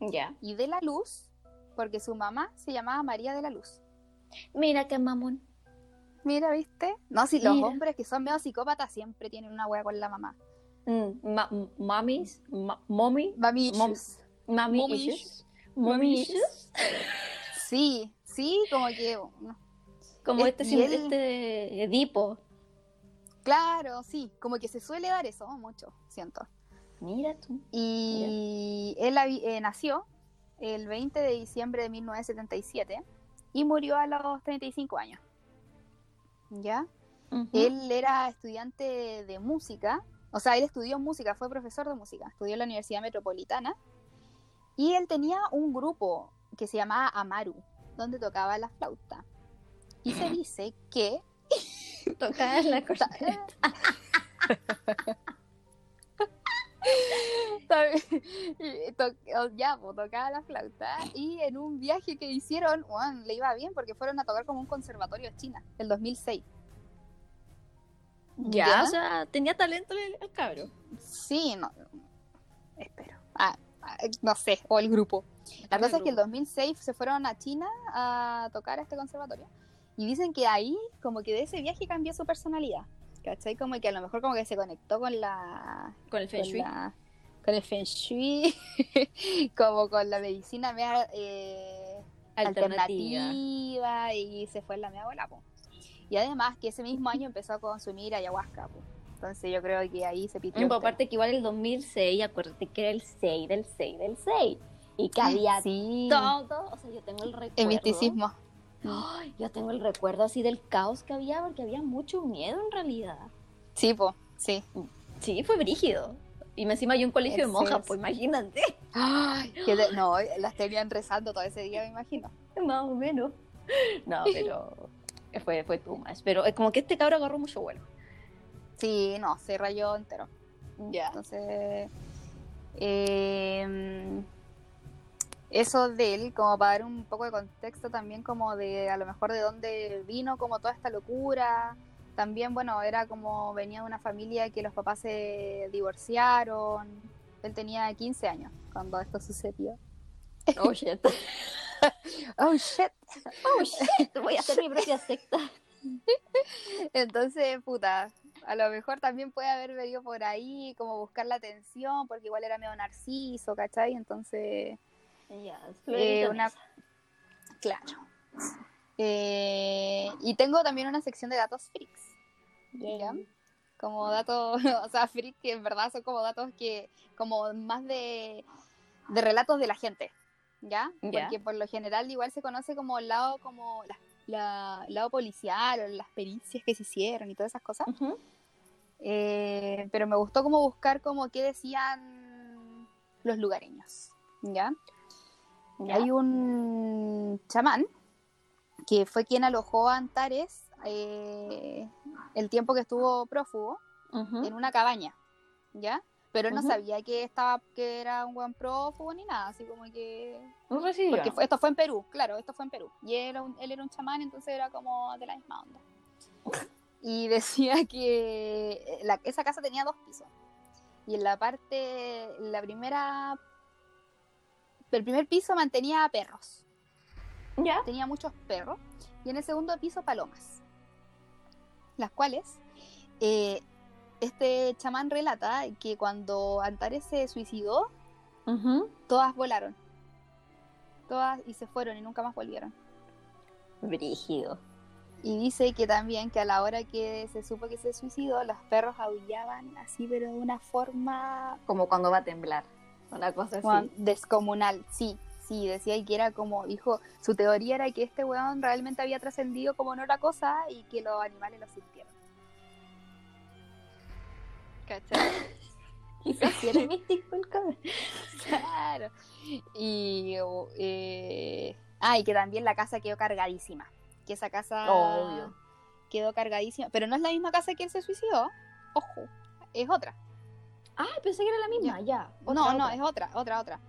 Ya. Y de la luz, porque su mamá se llamaba María de la Luz. Mira qué mamón. Mira, ¿viste? No, si los Mira. hombres que son medio psicópatas siempre tienen una wea con la mamá. Mm, ma- mamis, ma- mommy, Mami issues. mami issues. Mommy issues. Sí, sí, como que... Como Es- este, sim- él- este Edipo. Claro, sí, como que se suele dar eso mucho, siento. Mira tú. Y él habi- eh, nació el 20 de diciembre de 1977 y murió a los 35 años. ¿Ya? Ujú. Él era estudiante de música, o sea, él estudió música, fue profesor de música, estudió en la Universidad Metropolitana y él tenía un grupo que se llamaba Amaru, donde tocaba la flauta. Y se dice que Tocaba la corneta. Ya, pues, tocaba la flauta y en un viaje que hicieron, le iba bien porque fueron a tocar como un conservatorio en China, el 2006. Ya, o sea, tenía talento el, el cabro. Sí, no. Espero. Ah, ah, no sé, o el grupo. La cosa es que el grupo. 2006 se fueron a China a tocar a este conservatorio. Y dicen que ahí, como que de ese viaje cambió su personalidad. ¿Cachai? Como que a lo mejor como que se conectó con la... Con el Feng Con, Shui. la- con el Feng Shui, como con la medicina mea, eh, Alternativa. alternativa y se fue en la mea bola, po. Y además que ese mismo año empezó a consumir ayahuasca, po. Entonces yo creo que ahí se pitió. Mm, por tema. aparte que igual el 2006, acuérdate que era el 6 del 6 del 6. Y que había sí. todo. O sea, yo tengo el recuerdo. El misticismo. Ay, yo tengo el recuerdo así del caos que había, porque había mucho miedo en realidad. Sí, po, sí. Sí, fue brígido. Y encima hay un colegio de monjas, es. pues imagínate. Ay, que no, las tenían rezando todo ese día, me imagino. Más o menos. No, pero fue, fue too much. Pero es como que este cabro agarró mucho vuelo. Sí, no, se rayó entero. Ya. Entonces, eh, eso de él, como para dar un poco de contexto también, como de a lo mejor de dónde vino, como toda esta locura. También, bueno, era como venía de una familia que los papás se divorciaron. Él tenía 15 años cuando esto sucedió. Oh shit. Oh shit. Oh shit. Voy a hacer mi propia secta. Entonces, puta, a lo mejor también puede haber venido por ahí, como buscar la atención, porque igual era medio narciso, ¿cachai? Entonces, Ya, Eh, una- claro. Eh, y tengo también una sección de datos freaks, ¿ya? Como datos, o sea, freaks que en verdad son como datos que, como más de, de relatos de la gente, ¿ya? Porque por lo general igual se conoce como el lado, como la, la- lado policial o las pericias que se hicieron y todas esas cosas. Eh, pero me gustó como buscar como qué decían los lugareños, ¿ya? Ya. Hay un chamán que fue quien alojó a Antares eh, el tiempo que estuvo prófugo en una cabaña, ¿ya? Pero él no sabía que estaba que era un buen prófugo ni nada, así como que recibió. porque fue- esto fue en Perú, claro, esto fue en Perú. Y él era un, él era un chamán, entonces era como de la misma onda. Y decía que la- esa casa tenía dos pisos. Y en la parte, la primera, el primer piso mantenía perros. Ya. Tenía muchos perros. Y en el segundo piso palomas. Las cuales, eh, este chamán relata que cuando Antares se suicidó, todas volaron. Todas y se fueron y nunca más volvieron. Brígido. Y dice que también que a la hora que se supo que se suicidó, los perros aullaban así, pero de una forma Como cuando va a temblar. Una cosa así. descomunal. Sí, sí, decía y que era como, dijo, su teoría era que este weón realmente había trascendido como en otra cosa y que los animales lo sintieron. ¿Cachai? Quizás sí era místico el cabrón. Claro. Y, eh, ah, y que también la casa quedó cargadísima. Que esa casa Obvio. quedó cargadísima. Pero no es la misma casa que él se suicidó. Ojo, es otra. Ah, pensé que era la misma, ya. no, no, es otra, otra, otra.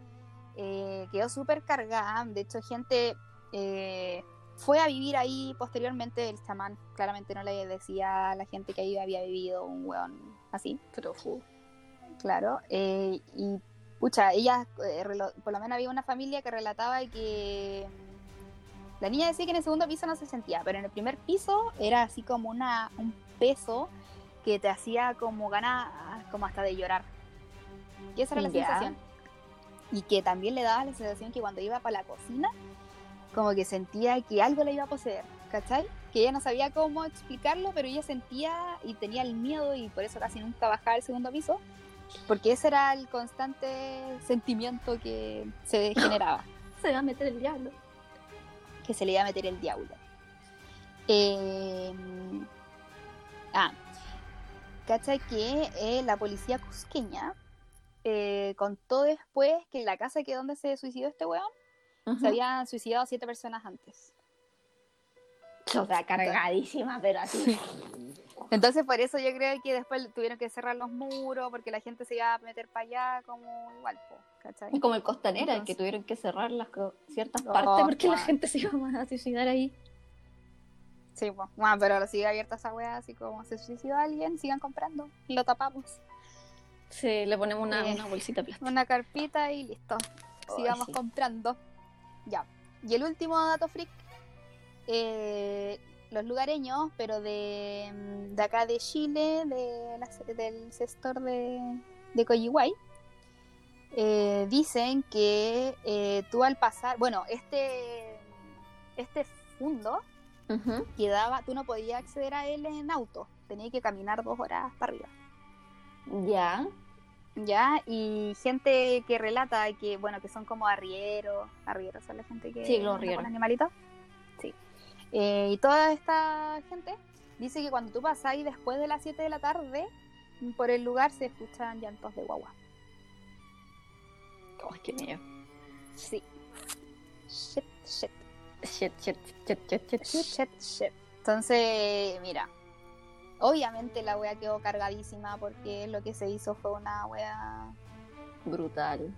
Eh, quedó súper cargada. De hecho, gente eh, fue a vivir ahí posteriormente. El chamán claramente no le decía a la gente que ahí había vivido un weón así. Profu. Claro. eh, y, pucha, ella, eh, por lo menos había una familia que relataba que mm, la niña decía que en el segundo piso no se sentía, pero en el primer piso era así como una, un peso que te hacía como ganas, como hasta de llorar. Y esa era la Ya. sensación. Y que también le daba la sensación que cuando iba para la cocina, como que sentía que algo le iba a poseer, ¿cachai? Que ella no sabía cómo explicarlo, pero ella sentía y tenía el miedo y por eso casi nunca bajaba al segundo piso, porque ese era el constante sentimiento que se generaba, Se va a meter el diablo. que se le iba a meter el diablo. Eh, ah, ¿cachai? Que eh, la policía cusqueña eh, contó después que en la casa que donde se suicidó este weón, se habían suicidado siete personas antes. O sea, cargadísima, pero así. Entonces por eso yo creo que después tuvieron que cerrar los muros porque la gente se iba a meter para allá como igual, ¿cachai? Como el Costanera, Entonces- que tuvieron que cerrar las ciertas Oh, partes porque la gente se iba a suicidar ahí. Sí, pues. Bueno, pero sigue abierta esa wea, así como se suicidó alguien, sigan comprando. Lo tapamos. Sí, le ponemos una, Eh, una bolsita de plástico. Una carpita y listo. Sigamos sí. comprando. Ya. Y el último dato freak. eh, los lugareños, pero de, de acá de Chile, de la- del sector de, de Coyihuay, eh, dicen que eh, tú al pasar, bueno, este, este fundo Quedaba, tú no podías acceder a él en auto, tenías que caminar dos horas para arriba. Ya. ¿ya? Y gente que relata que, bueno, que son como arrieros, arrieros son la gente que Sí, los arrieros. con animalitos. Sí. Eh, y toda esta gente dice que cuando tú pasas ahí después de las 7 de la tarde, por el lugar se escuchan llantos de guagua. Ay, qué miedo. Sí. Shit, shit. Shit, shit, shit, shit, shit, shit. Shit, shit. Entonces, mira. Obviamente la wea quedó cargadísima porque lo que se hizo fue una wea Brutal.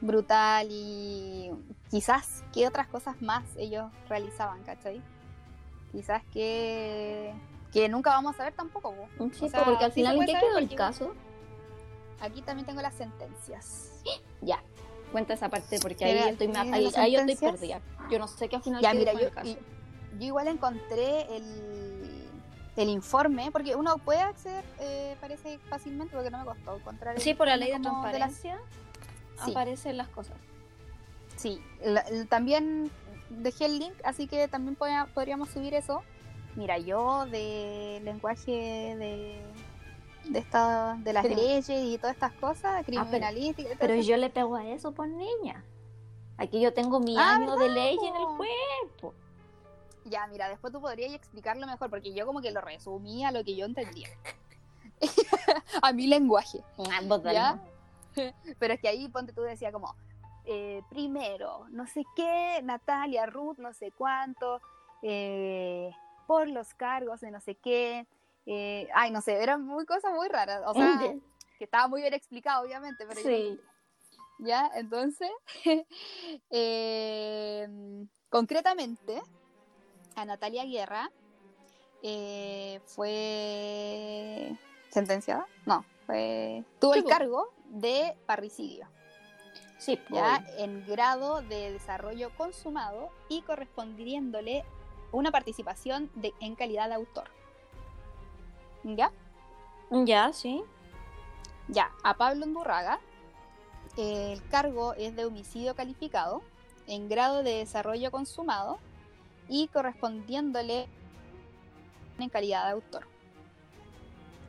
brutal y quizás qué otras cosas más ellos realizaban, ¿cachai? Quizás que, que nunca vamos a ver tampoco. po. Sí, O sea, porque al final, ¿en qué saber quedó el caso? Aquí también tengo las sentencias. Ya, cuenta esa parte porque ahí, estoy, ma- ¿tienes ahí, ahí yo estoy perdida. Yo no sé qué al final Ya, mira, yo, caso. yo igual encontré el, el informe, porque uno puede acceder, eh, parece fácilmente, porque no me costó encontrar el Sí, por la ley de transparencia Sí. aparecen las cosas. Sí, la- también dejé el link, así que también podía- podríamos subir eso. Mira, yo de lenguaje de, de, esta, de las Pero- leyes y todas estas cosas, criminalística. todo Pero yo le pego a eso por niña. Aquí yo tengo mi Ah, año de ¿verdad, ley en el po? cuerpo. Ya, mira, después tú podrías explicarlo mejor, porque yo como que lo resumí a lo que yo entendía. a mi lenguaje. Ah, ¿Ya? Pero es que ahí ponte tú decía como, eh, primero, no sé qué, Natalia, Ruth, no sé cuánto, eh, por los cargos de no sé qué. Eh, ay, no sé, eran muy cosas muy raras. O sea, que estaba muy bien explicado, obviamente, pero yo- Sí. ya, entonces, eh, concretamente, a Natalia Guerra eh, fue sentenciada, no, fue, tuvo Sí, el cargo de parricidio, Sí, ya en grado de desarrollo consumado y correspondiéndole una participación de, en calidad de autor. ¿Ya? Ya, sí. Ya, a Pablo Undurraga eh, el cargo es de homicidio calificado en grado de desarrollo consumado y correspondiéndole en calidad de autor.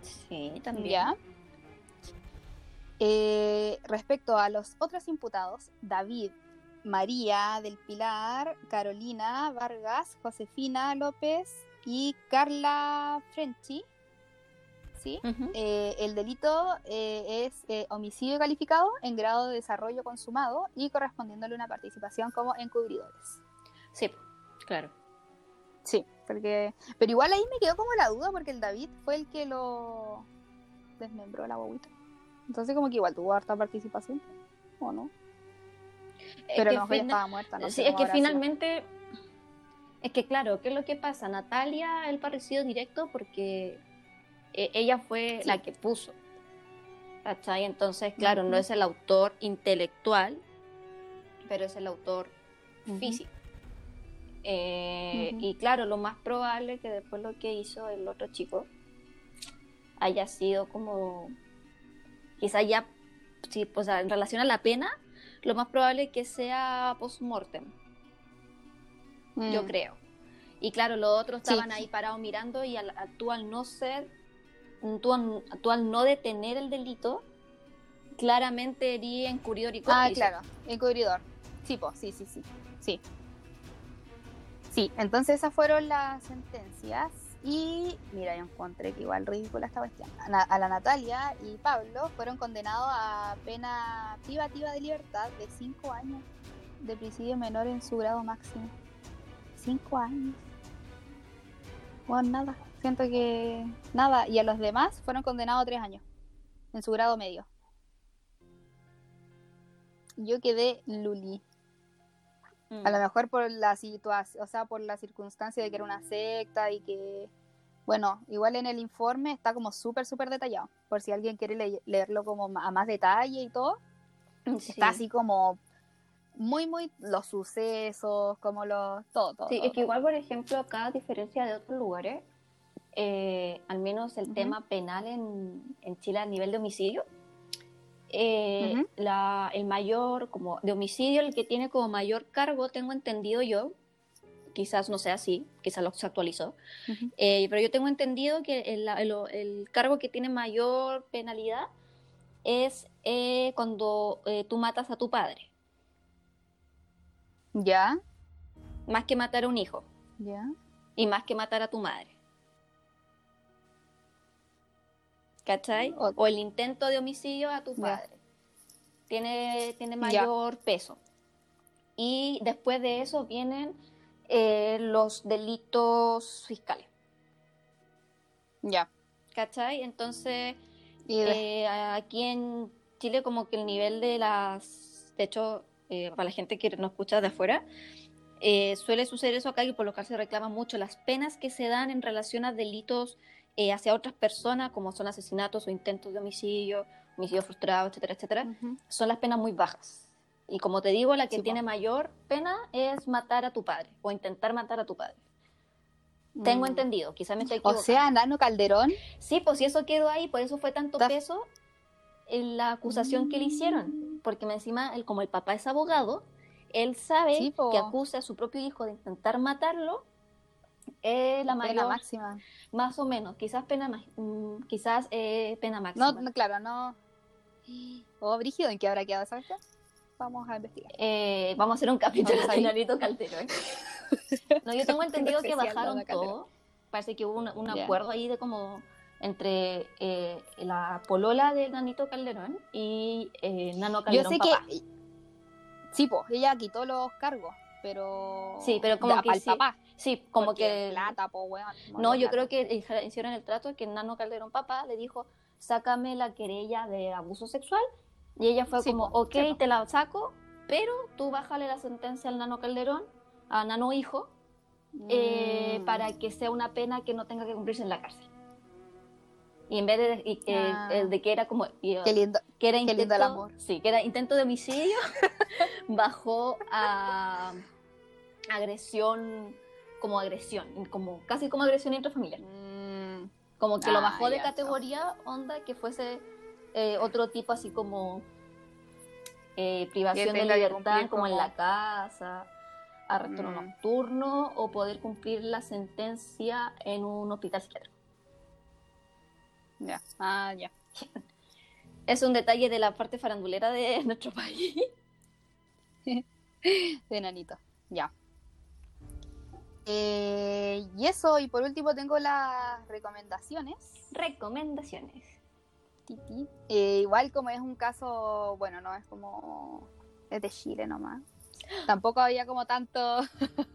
Sí, también. ¿Ya? Eh, respecto a los otros imputados, David, María del Pilar, Carolina Vargas, Josefina López y Carla Frenchi, Eh, el delito eh, es eh, homicidio calificado en grado de desarrollo consumado y correspondiéndole una participación como encubridores. Sí, claro. Sí, porque. Pero igual ahí me quedó como la duda porque el David fue el que lo desmembró la guaguita. Entonces como que igual tuvo harta participación, ¿o no? Es Pero que mejor ya fina- estaba muerta, no sí, sé es que sido. finalmente. Es que claro, ¿qué es lo que pasa? Natalia, el parecido directo porque eh, ella fue Sí. la que puso. ¿Cachai? Entonces, claro, no es el autor intelectual, pero es el autor físico. Eh. Y claro, lo más probable que después lo que hizo el otro chico haya sido como, quizá ya, sí, pues en relación a la pena, lo más probable que sea post-mortem, yo Mm. creo. Y claro, los otros Sí. estaban ahí parados mirando y al, al- tú al no ser, tú al, tú al no detener el delito, claramente erí encubridor y Ah, cómplice. claro, encubridor. Sí, po, sí, sí, sí. Sí. Sí, entonces esas fueron las sentencias. Y mira, yo encontré que igual ridícula esta cuestión. A, la Natalia y Pablo fueron condenados a pena privativa de libertad de 5 años de presidio menor en su grado máximo. 5 años. Bueno, nada. Siento que nada. Y a los demás fueron condenados a 3 años en su grado medio. Yo quedé luli. Mm. A lo mejor por la situación, o sea, por la circunstancia de que era una secta y que, bueno, igual en el informe está como súper, súper detallado. Por si alguien quiere le- leerlo como a más detalle y todo. Sí. Está así como muy, muy los sucesos, como los. Todo, todo. Sí, todo, es que igual, por ejemplo, acá, a diferencia de otros lugares, eh, al menos el tema penal en, en Chile a nivel de homicidio, eh, la, el mayor, como de homicidio, el que tiene como mayor cargo, tengo entendido yo, quizás no sea así, quizás lo se actualizó, eh, pero yo tengo entendido que el, el- el cargo que tiene mayor penalidad es cuando tú matas a tu padre, Ya, más que matar a un hijo. Ya. y más que matar a tu madre. ¿Cachai? O- O el intento de homicidio a tu padre. Tiene, tiene mayor peso. Y después de eso vienen eh, los delitos fiscales, Ya. ¿cachai? Entonces, eh, aquí en Chile como que el nivel de las... De hecho, eh, para la gente que no escucha de afuera, eh, suele suceder eso acá y por lo que se reclama mucho las penas que se dan en relación a delitos eh, hacia otras personas, como son asesinatos o intentos de homicidio, homicidio frustrado, etcétera, etcétera, Ujú. son las penas muy bajas. Y como te digo, la que Sí, tiene mayor pena es matar a tu padre o intentar matar a tu padre. Tengo Mm. entendido, quizá me estoy O equivocando. sea, Nano Calderón. Sí, pues si eso quedó ahí, por eso fue tanto Ta- peso en la acusación que le hicieron. Porque encima, él, como el papá es abogado, él sabe Sí, que acusa a su propio hijo de intentar matarlo. Es la Pena mayor, máxima. Más o menos, quizás pena, mm, quizás eh, pena máxima. No, no, claro, no. Oh, Brígido, ¿en qué habrá quedado esa cuestión? Vamos a investigar. Eh, vamos a hacer un capítulo de ir. Nanito Calderón. No, yo tengo entendido que bajaron todo. Parece que hubo un, un Ya. acuerdo ahí de como entre eh, la polola de Nanito Calderón y eh, Nano Yo Calderón sé papá. que. Sí, pues, ella quitó los cargos, pero. Sí, pero como que Para el sí, papá. Sí, como porque que... Plata, po, weón. No, yo creo que hicieron el trato que Nano Calderón papá le dijo, sácame la querella de abuso sexual. Y ella fue Sí, como, po, ok, sí, te la saco, pero tú bájale la sentencia al Nano Calderón, a Nano Hijo, eh, Mm. para que sea una pena que no tenga que cumplirse en la cárcel. Y en vez de, y, eh, Ah. el de que era como... y, Qué lindo. que era qué lindo intento, el amor. Sí, que era intento de homicidio, bajó a agresión, como agresión, como casi como agresión intrafamiliar. Mm, Como que lo Ah, bajó de categoría, onda, que fuese eh, otro tipo así como eh, privación de libertad, como, en la casa, arresto Mm. nocturno, o poder cumplir la sentencia en un hospital psiquiátrico. ya. Ah, ya. Es un detalle de la parte farandulera de nuestro país. De nanito. Ya. Eh, y eso, y por último tengo las recomendaciones. Recomendaciones. Titi. Eh, igual como es un caso, bueno, no es como es de Chile nomás. Tampoco había como tanto,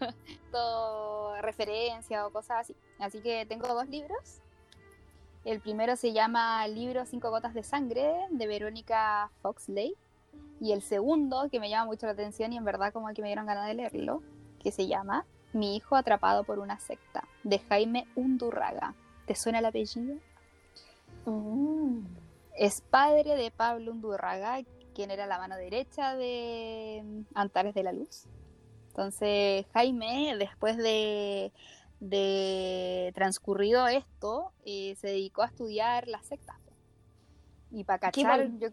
tanto referencia o cosas así. Así que tengo dos libros. El primero se llama Libro Cinco Gotas de Sangre de Verónica Foxley. Y el segundo, que me llama mucho la atención y en verdad como que me dieron ganas de leerlo, que se llama Mi hijo atrapado por una secta, de Jaime Undurraga. ¿Te suena el apellido? Mm. Es padre de Pablo Undurraga, quien era la mano derecha de mm, Antares de la Luz. Entonces, Jaime, después de, de transcurrido esto, eh, se dedicó a estudiar las sectas. Y para cachar, mal. yo-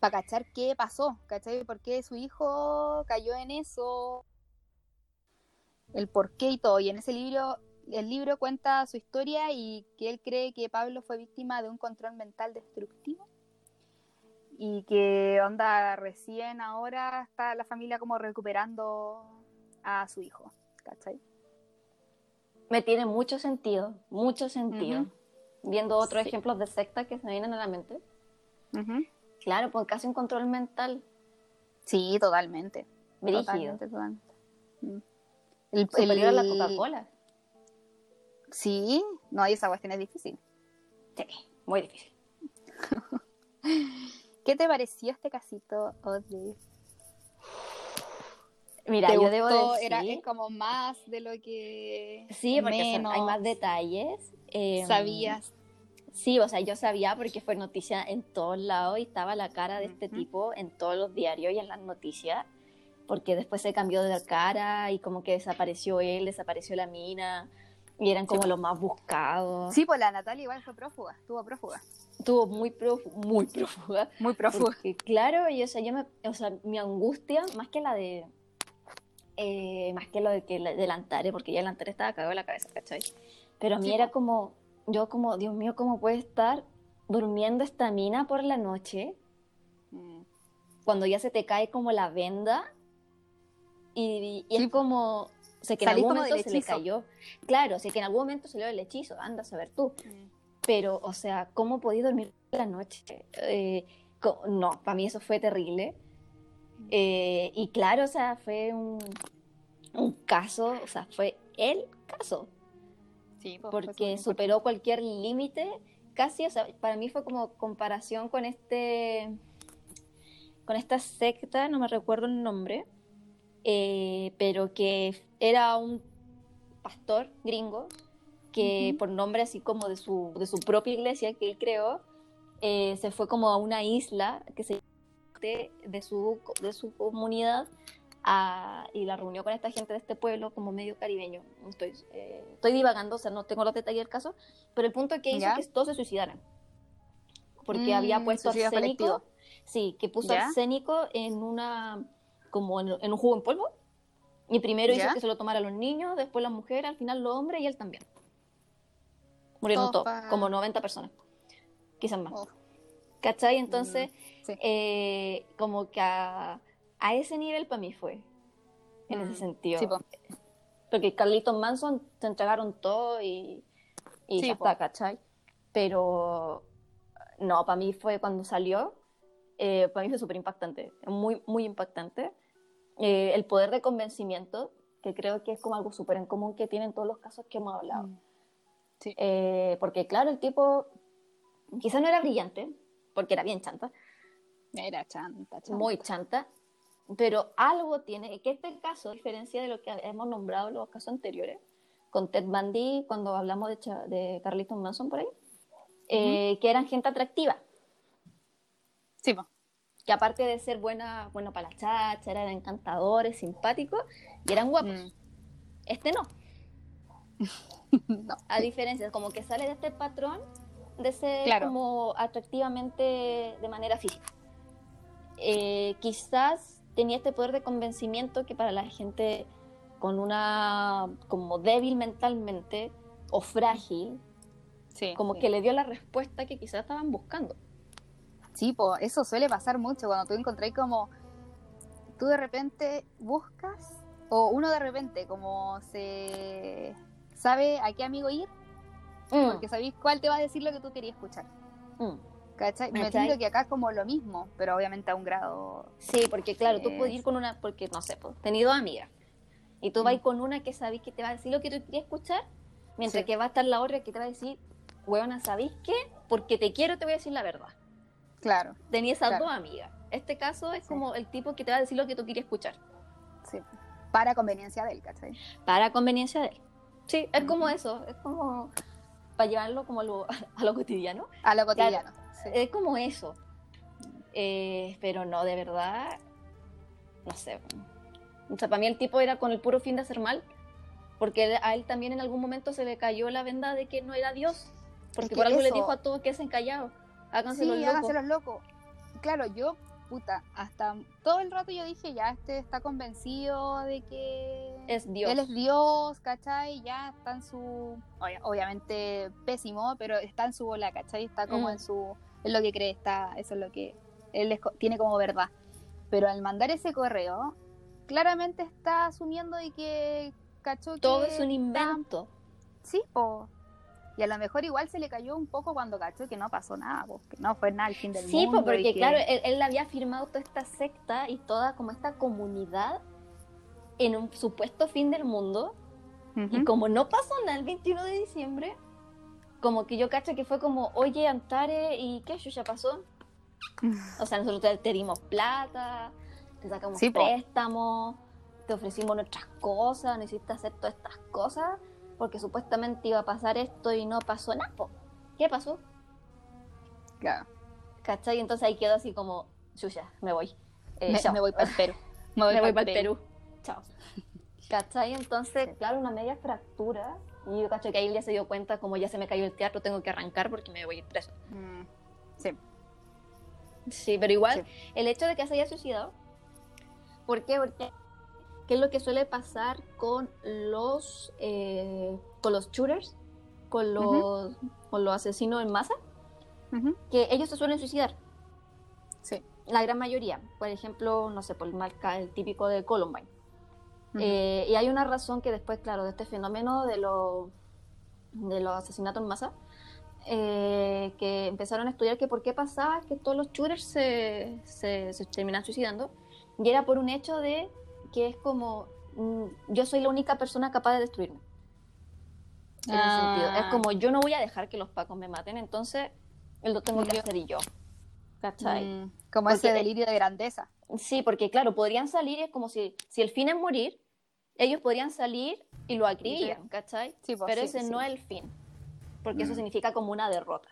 pa' cachar qué pasó, ¿cachai? ¿Por qué su hijo cayó en eso? El por qué y todo. Y en ese libro, el libro cuenta su historia y que él cree que Pablo fue víctima de un control mental destructivo. Y que onda recién ahora está la familia como recuperando a su hijo, ¿cachai? Me tiene mucho sentido, mucho sentido. Viendo otros Sí. ejemplos de sectas que se me vienen a la mente. Claro, pues casi un control mental. Sí, totalmente. Brígido. Totalmente, totalmente. Mm. El, Superior a la el- Coca-Cola. Sí, no, esa cuestión es difícil. Sí, muy difícil. ¿Qué te pareció este casito, Odri? Mira, ¿Te yo debo decir... Era, es como más de lo que Sí, porque son- menos hay más detalles. eh, sabías. Sí, o sea, yo sabía porque fue noticia en todos lados y estaba la cara de este tipo en todos los diarios y en las noticias, porque después se cambió de cara y como que desapareció él, desapareció la mina y eran como Sí. los más buscados. Sí, pues la Natalia igual fue prófuga, estuvo prófuga. Estuvo muy, profu- muy prófuga. Muy prófuga. Porque, claro, y, o sea, yo me, o sea, mi angustia, más que la de, eh, más que lo de que del Antare, porque ya el Antare estaba cagado en la cabeza, ¿cachai? Pero a mí Sí, era como, yo como, Dios mío, ¿cómo puede estar durmiendo esta mina por la noche Mm. cuando ya se te cae como la venda? Y, y Sí, es como, o sea, que en algún momento se le cayó. Claro, o sea, que en algún momento se le dio el hechizo, anda a saber tú. Mm. pero, o sea, ¿cómo podía dormir la noche? Eh, no, para mí eso fue terrible. Eh, y claro, o sea, fue un, un, caso, o sea, fue el caso. Sí, pues, porque superó cualquier límite, casi, o sea, para mí fue como comparación con este, con esta secta, no me recuerdo el nombre, eh, pero que era un pastor gringo que por nombre así como de su, de su propia iglesia que él creó, eh, se fue como a una isla que se de, de su, de su comunidad y la reunió con esta gente de este pueblo como medio caribeño. Estoy, eh, estoy divagando, o sea, no tengo los detalles del caso, pero el punto es que hizo que todos se suicidaran. Porque había mm, puesto arsénico. Sí, que puso arsénico en una, como en, un jugo en polvo. Y primero hizo que se lo tomara los niños, después las mujeres, al final los hombres y él también. Murieron todos, como 90 personas. Quizás más. ¿Cachai? Entonces, mm, eh, como que a, ese nivel para mí fue, en ese mm, sentido. Porque Carlitos Manson se entregaron todo y, y ya está, ¿cachai? Pero no, para mí fue cuando salió, eh, para mí fue súper impactante, muy, muy impactante. Eh, el poder de convencimiento, que creo que es como algo súper en común que tienen todos los casos que hemos hablado. Mm. Eh, porque claro, el tipo quizás no era brillante, porque era bien chanta. Era chanta, Muy chanta. Pero algo tiene, que este caso, a diferencia de lo que hemos nombrado en los casos anteriores, con Ted Bundy, cuando hablamos de, de Carlitos Manson por ahí, eh, que eran gente atractiva. Sí, Que aparte de ser buena, bueno para la chacha, eran encantadores, simpáticos y eran guapos. Mm. Este no. no. A diferencia, como que sale de este patrón de ser como atractivamente de manera física. Eh, quizás tenía este poder de convencimiento que para la gente con una como débil mentalmente o frágil, como que le dio la respuesta que quizás estaban buscando. Sí, pues eso suele pasar mucho cuando tú encontrás como tú de repente buscas o uno de repente como se sabe a qué amigo ir, mm. porque sabéis cuál te va a decir lo que tú querías escuchar. Mm. ¿Cachai? Me entiendo que acá es como lo mismo, pero obviamente a un grado. Sí, porque claro, tú puedes ir con una, porque no sé, pues, tenido amigas. Y tú vas mm. con una que sabéis que te va a decir lo que tú querías escuchar, mientras que va a estar la otra que te va a decir, huevona, ¿sabéis qué? Porque te quiero, te voy a decir la verdad. Claro. Tenía esas dos amigas. Este caso es como el tipo que te va a decir lo que tú querías escuchar. Sí. Para conveniencia de él, ¿cachai? Para conveniencia de él. Sí, es como eso, es como para llevarlo como a lo, a lo cotidiano. A lo cotidiano. Es como eso. Eh, pero no, de verdad, no sé. O sea, para mí el tipo era con el puro fin de hacer mal, porque a él también en algún momento se le cayó la venda de que no era Dios, porque por algo le dijo a todos que se callado, háganse los locos. háganse los locos. Claro, yo puta, hasta todo el rato yo dije, ya este está convencido de que es Dios. Él es Dios, ¿cachai? Ya está en su, obviamente pésimo, pero está en su bola, ¿cachai? Está como en mm. su, es lo que cree, está, eso es lo que él tiene como verdad. Pero al mandar ese correo, claramente está asumiendo de que, ¿cachó? Todo es un invento. Sí, o y a lo mejor igual se le cayó un poco cuando cachó que no pasó nada, porque no fue nada el fin del mundo. Sí, porque claro, él, había firmado toda esta secta y toda como esta comunidad en un supuesto fin del mundo. Y como no pasó nada el 21 de diciembre, como que yo caché que fue como, oye, Antare, ¿y qué ya pasó? o sea, nosotros te, dimos plata, te sacamos préstamos, te ofrecimos nuestras cosas, necesitas hacer todas estas cosas porque supuestamente iba a pasar esto y no pasó nada. ¿Qué pasó? Claro. ¿Cachai? Entonces ahí quedó así como, chucha, me voy. Eh, me, voy para el Perú. Me voy, para el Perú. Chao. ¿Cachai? Entonces, claro, una media fractura. Y yo cacho que ahí ya se dio cuenta, como ya se me cayó el teatro, tengo que arrancar porque me voy a ir preso. Mm, sí. Sí, pero igual, el hecho de que se haya suicidado, ¿por qué? Porque ¿Qué es lo que suele pasar con los, eh, con los shooters, con los, con los asesinos en masa? Que ellos se suelen suicidar. Sí. La gran mayoría. Por ejemplo, no sé, por el marca el típico de Columbine. Eh, y hay una razón que después, claro, de este fenómeno de, los de los asesinatos en masa, eh, que empezaron a estudiar que por qué pasaba que todos los shooters se, se, se terminan suicidando. Y era por un hecho de que es como, mm, yo soy la única persona capaz de destruirme. En ese sentido. Es Ah. como, yo no voy a dejar que los pacos me maten, entonces lo tengo que hacer yo. ¿Cachai? Mm, como Porque- ese delirio de grandeza. Sí, porque claro, podrían salir, es como si, si el fin es morir, ellos podrían salir y lo acribillan, ¿cachai? Sí, pues, Pero sí, ese sí. no es el fin, porque eso Mm. significa como una derrota.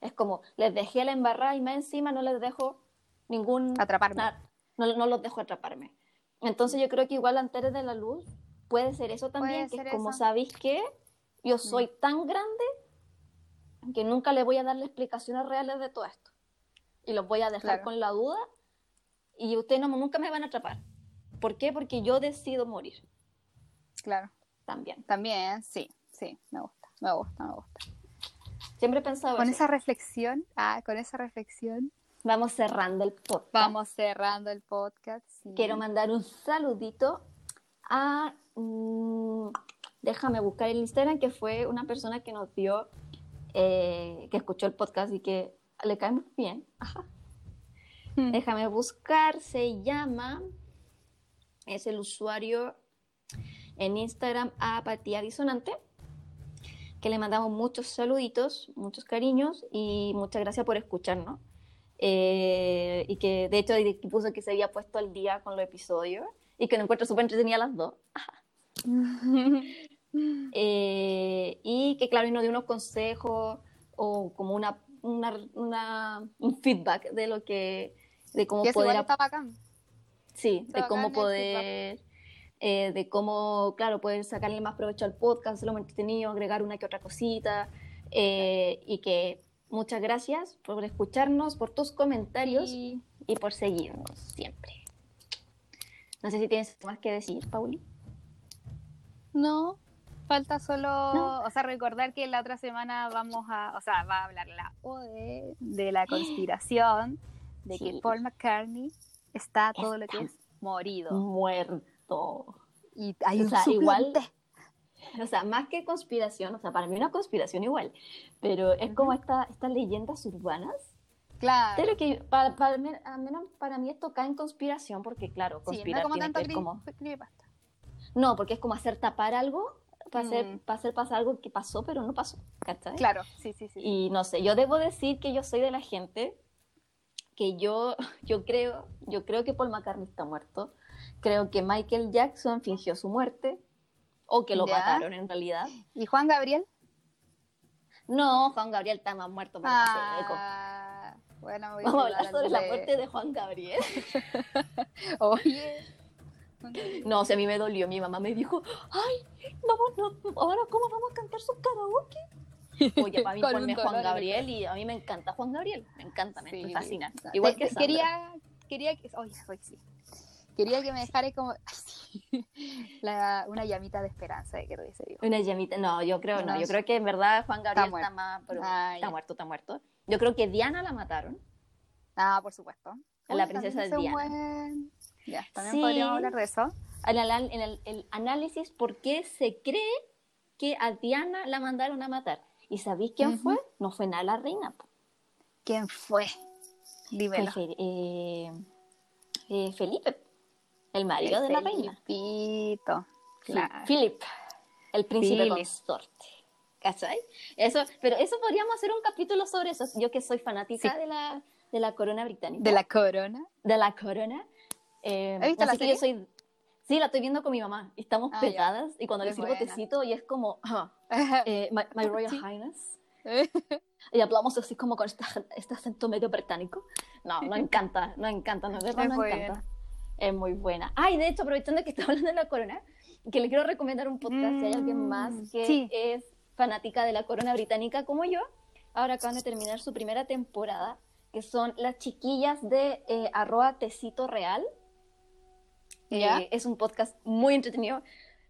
Es como, les dejé la embarrada y más encima no les dejo ningún... Atraparme. na- no, no los dejo atraparme. Entonces yo creo que igual antes de la luz puede ser eso también, Puede que es como, eso. ¿sabéis qué? Yo soy tan grande que nunca le voy a dar las explicaciones reales de todo esto. Y los voy a dejar Claro. con la duda y ustedes no, nunca me van a atrapar. ¿Por qué? Porque yo decido morir Claro. también. También, sí, sí, me gusta, me gusta, me gusta. Siempre he pensado Con eso. esa reflexión, ah, con esa reflexión, Vamos cerrando el podcast. vamos cerrando el podcast. sí. Quiero mandar un saludito a... mm, déjame buscar el Instagram, que fue una persona que nos dio, eh, que escuchó el podcast y que le caemos bien. Ajá. Mm. Déjame buscar, se llama, es el usuario en Instagram Apatía Disonante, que le mandamos muchos saluditos, muchos cariños y muchas gracias por escucharnos. Eh, y que de hecho puso que se había puesto al día con los episodios y que lo encuentro súper entretenida las dos. Eh, y que claro, y nos dio unos consejos o como una, una, una- un feedback de lo que, de cómo poder igual está bacán. Sí, Está de cómo poder, eh, de cómo, claro, poder sacarle más provecho al podcast, hacerlo más entretenido, agregar una que otra cosita, eh, y que muchas gracias por escucharnos, por tus comentarios Y y por seguirnos siempre. No sé si tienes más que decir, Pauli. no, falta solo, No. o sea, recordar que la otra semana vamos a, o sea, va a hablar la ODE de la conspiración, de Sí. que Paul McCartney está todo lo que es morido. Muerto. Y hay O un igual-. O sea, más que conspiración, o sea, para mí una conspiración igual, pero es como esta, estas leyendas urbanas Claro. Pero que para, para al menos para mí esto cae en conspiración porque, claro, Sí, no conspirar como tiene tanto que ver como... creep- creepypasta. No, porque es como hacer tapar algo para, hacer, Mm. para hacer pasar algo que pasó, pero no pasó, ¿cachai? Claro, sí, sí, sí. Y no sé, yo debo decir que yo soy de la gente que yo, yo creo, yo creo que Paul McCartney está muerto, creo que Michael Jackson fingió su muerte, o que lo Ya. mataron en realidad. ¿Y Juan Gabriel? No, Juan Gabriel está más muerto está seco. Ah, bueno, voy Vamos a hablar sobre la muerte de Juan Gabriel. Oye. No, si a mí me dolió, mi mamá me dijo, ay, vamos, no, ahora cómo vamos a cantar su karaoke. Oye, para mí ponme Juan Gabriel y a mí me encanta Juan Gabriel, me encanta, me, Sí. fascina. Igual que Sandra. quería, quería que, oye, oye, sí. Quería que me dejara como la- una llamita de esperanza de que vivo. Una llamita, no, yo creo, no, No, yo creo que en verdad Juan Gabriel está, muerto. más, pero Ah, está muerto, está muerto. Yo creo que Diana la mataron. Ah, por supuesto. A la princesa un Diana. buen- Ya, también Sí. podríamos hablar de eso. En el, en el- el análisis, ¿por qué se cree que a Diana la mandaron a matar? ¿Y sabéis quién fue? No fue nada la reina. po. ¿Quién fue? Fue Dímelo. Fe- eh, eh, Felipe, el marido de la reina. Felipito. Claro. Philip, el príncipe Philip. consorte. ¿Cachai? Eso, pero eso podríamos hacer un capítulo sobre eso. Yo que soy fanática Sí. de, la, de la corona británica. De la corona. de la corona. Eh, ¿Has visto la que yo soy. Sí, la estoy viendo con mi mamá. Estamos Ah, ya. pegadas y cuando le sirvo tecito y es como, ajá, eh, my, my Royal Sí. Highness. Y hablamos así como con este, este acento medio británico. No, no encanta, no encanta, no, de verdad no encanta. Es muy buena. Ah, y de hecho, aprovechando que estamos hablando de la corona, que le quiero recomendar un podcast si hay alguien más Mm, que sí. es fanática de la corona británica como yo. Ahora acaban de terminar su primera temporada, que son las chiquillas de eh, arroba tecito real. ¿Ya? Eh, es un podcast muy entretenido.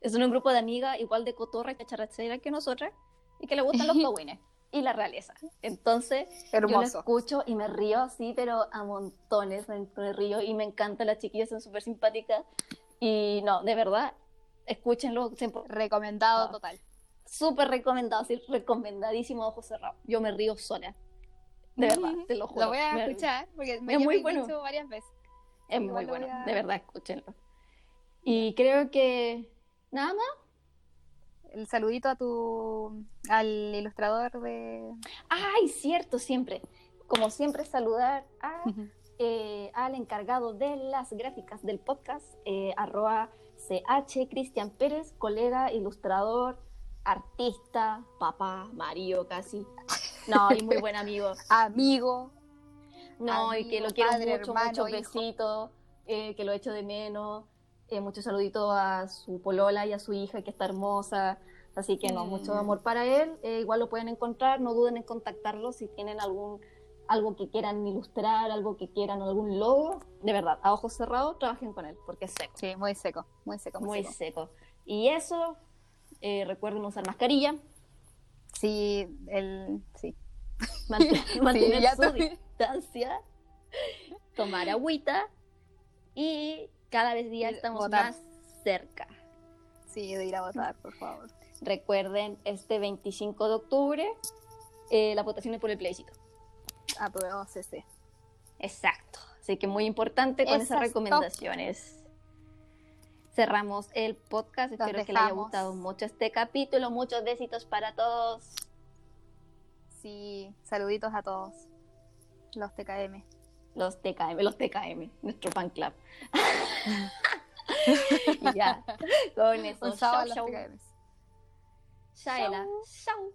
Es un grupo de amigas igual de cotorra y cacharrachera que nosotras y que le gustan los pagüines y la realeza. Entonces, yo lo Hermoso. escucho y me río así, pero a montones me, me río y me encanta. Las chiquillas son súper simpáticas. Y no, de verdad, escúchenlo. siempre- Recomendado Ah. total. súper recomendado, sí, recomendadísimo Ojos Cerrados. Yo me río sola. De verdad, te lo juro. Lo voy a me- escuchar porque me Es muy bueno. dicho varias veces. Es Igual muy bueno, a- de verdad, escúchenlo. Y creo que nada más. El saludito a tu al ilustrador de Ay, cierto, siempre. Como siempre, saludar a, eh, al encargado de las gráficas del podcast, eh, arroba CH Cristian Pérez, colega, ilustrador, artista, papá, marido casi. No, y muy buen amigo. amigo. No, y que lo quiero padre, mucho, hermano, muchos besitos, eh, que lo echo de menos. Eh, muchos saluditos a su polola y a su hija, que está hermosa. Así que no, mucho amor para él. Eh, igual lo pueden encontrar, no duden en contactarlo si tienen algún algo que quieran ilustrar, algo que quieran, algún logo. De verdad, a ojos cerrados, trabajen con él, porque es seco, Sí, muy seco, muy seco, muy, muy seco. seco. Y eso, eh, recuerden usar mascarilla, Sí, el sí. mantener, su distancia, tomar agüita y cada vez día estamos votar. más cerca. Sí, de ir a votar, por favor. Recuerden, este 25 de octubre, eh, la votación es por el plebiscito. Aprobado CC. Exacto. Así que muy importante con esas Esas recomendaciones. Cerramos el podcast. Espero que les haya gustado mucho este capítulo. Muchos besitos para todos. Sí, saluditos a todos. Los TKM. Los TKM, los TKM, nuestro fan club. y ya, con eso. Chau. TKM. Shaela. Chau.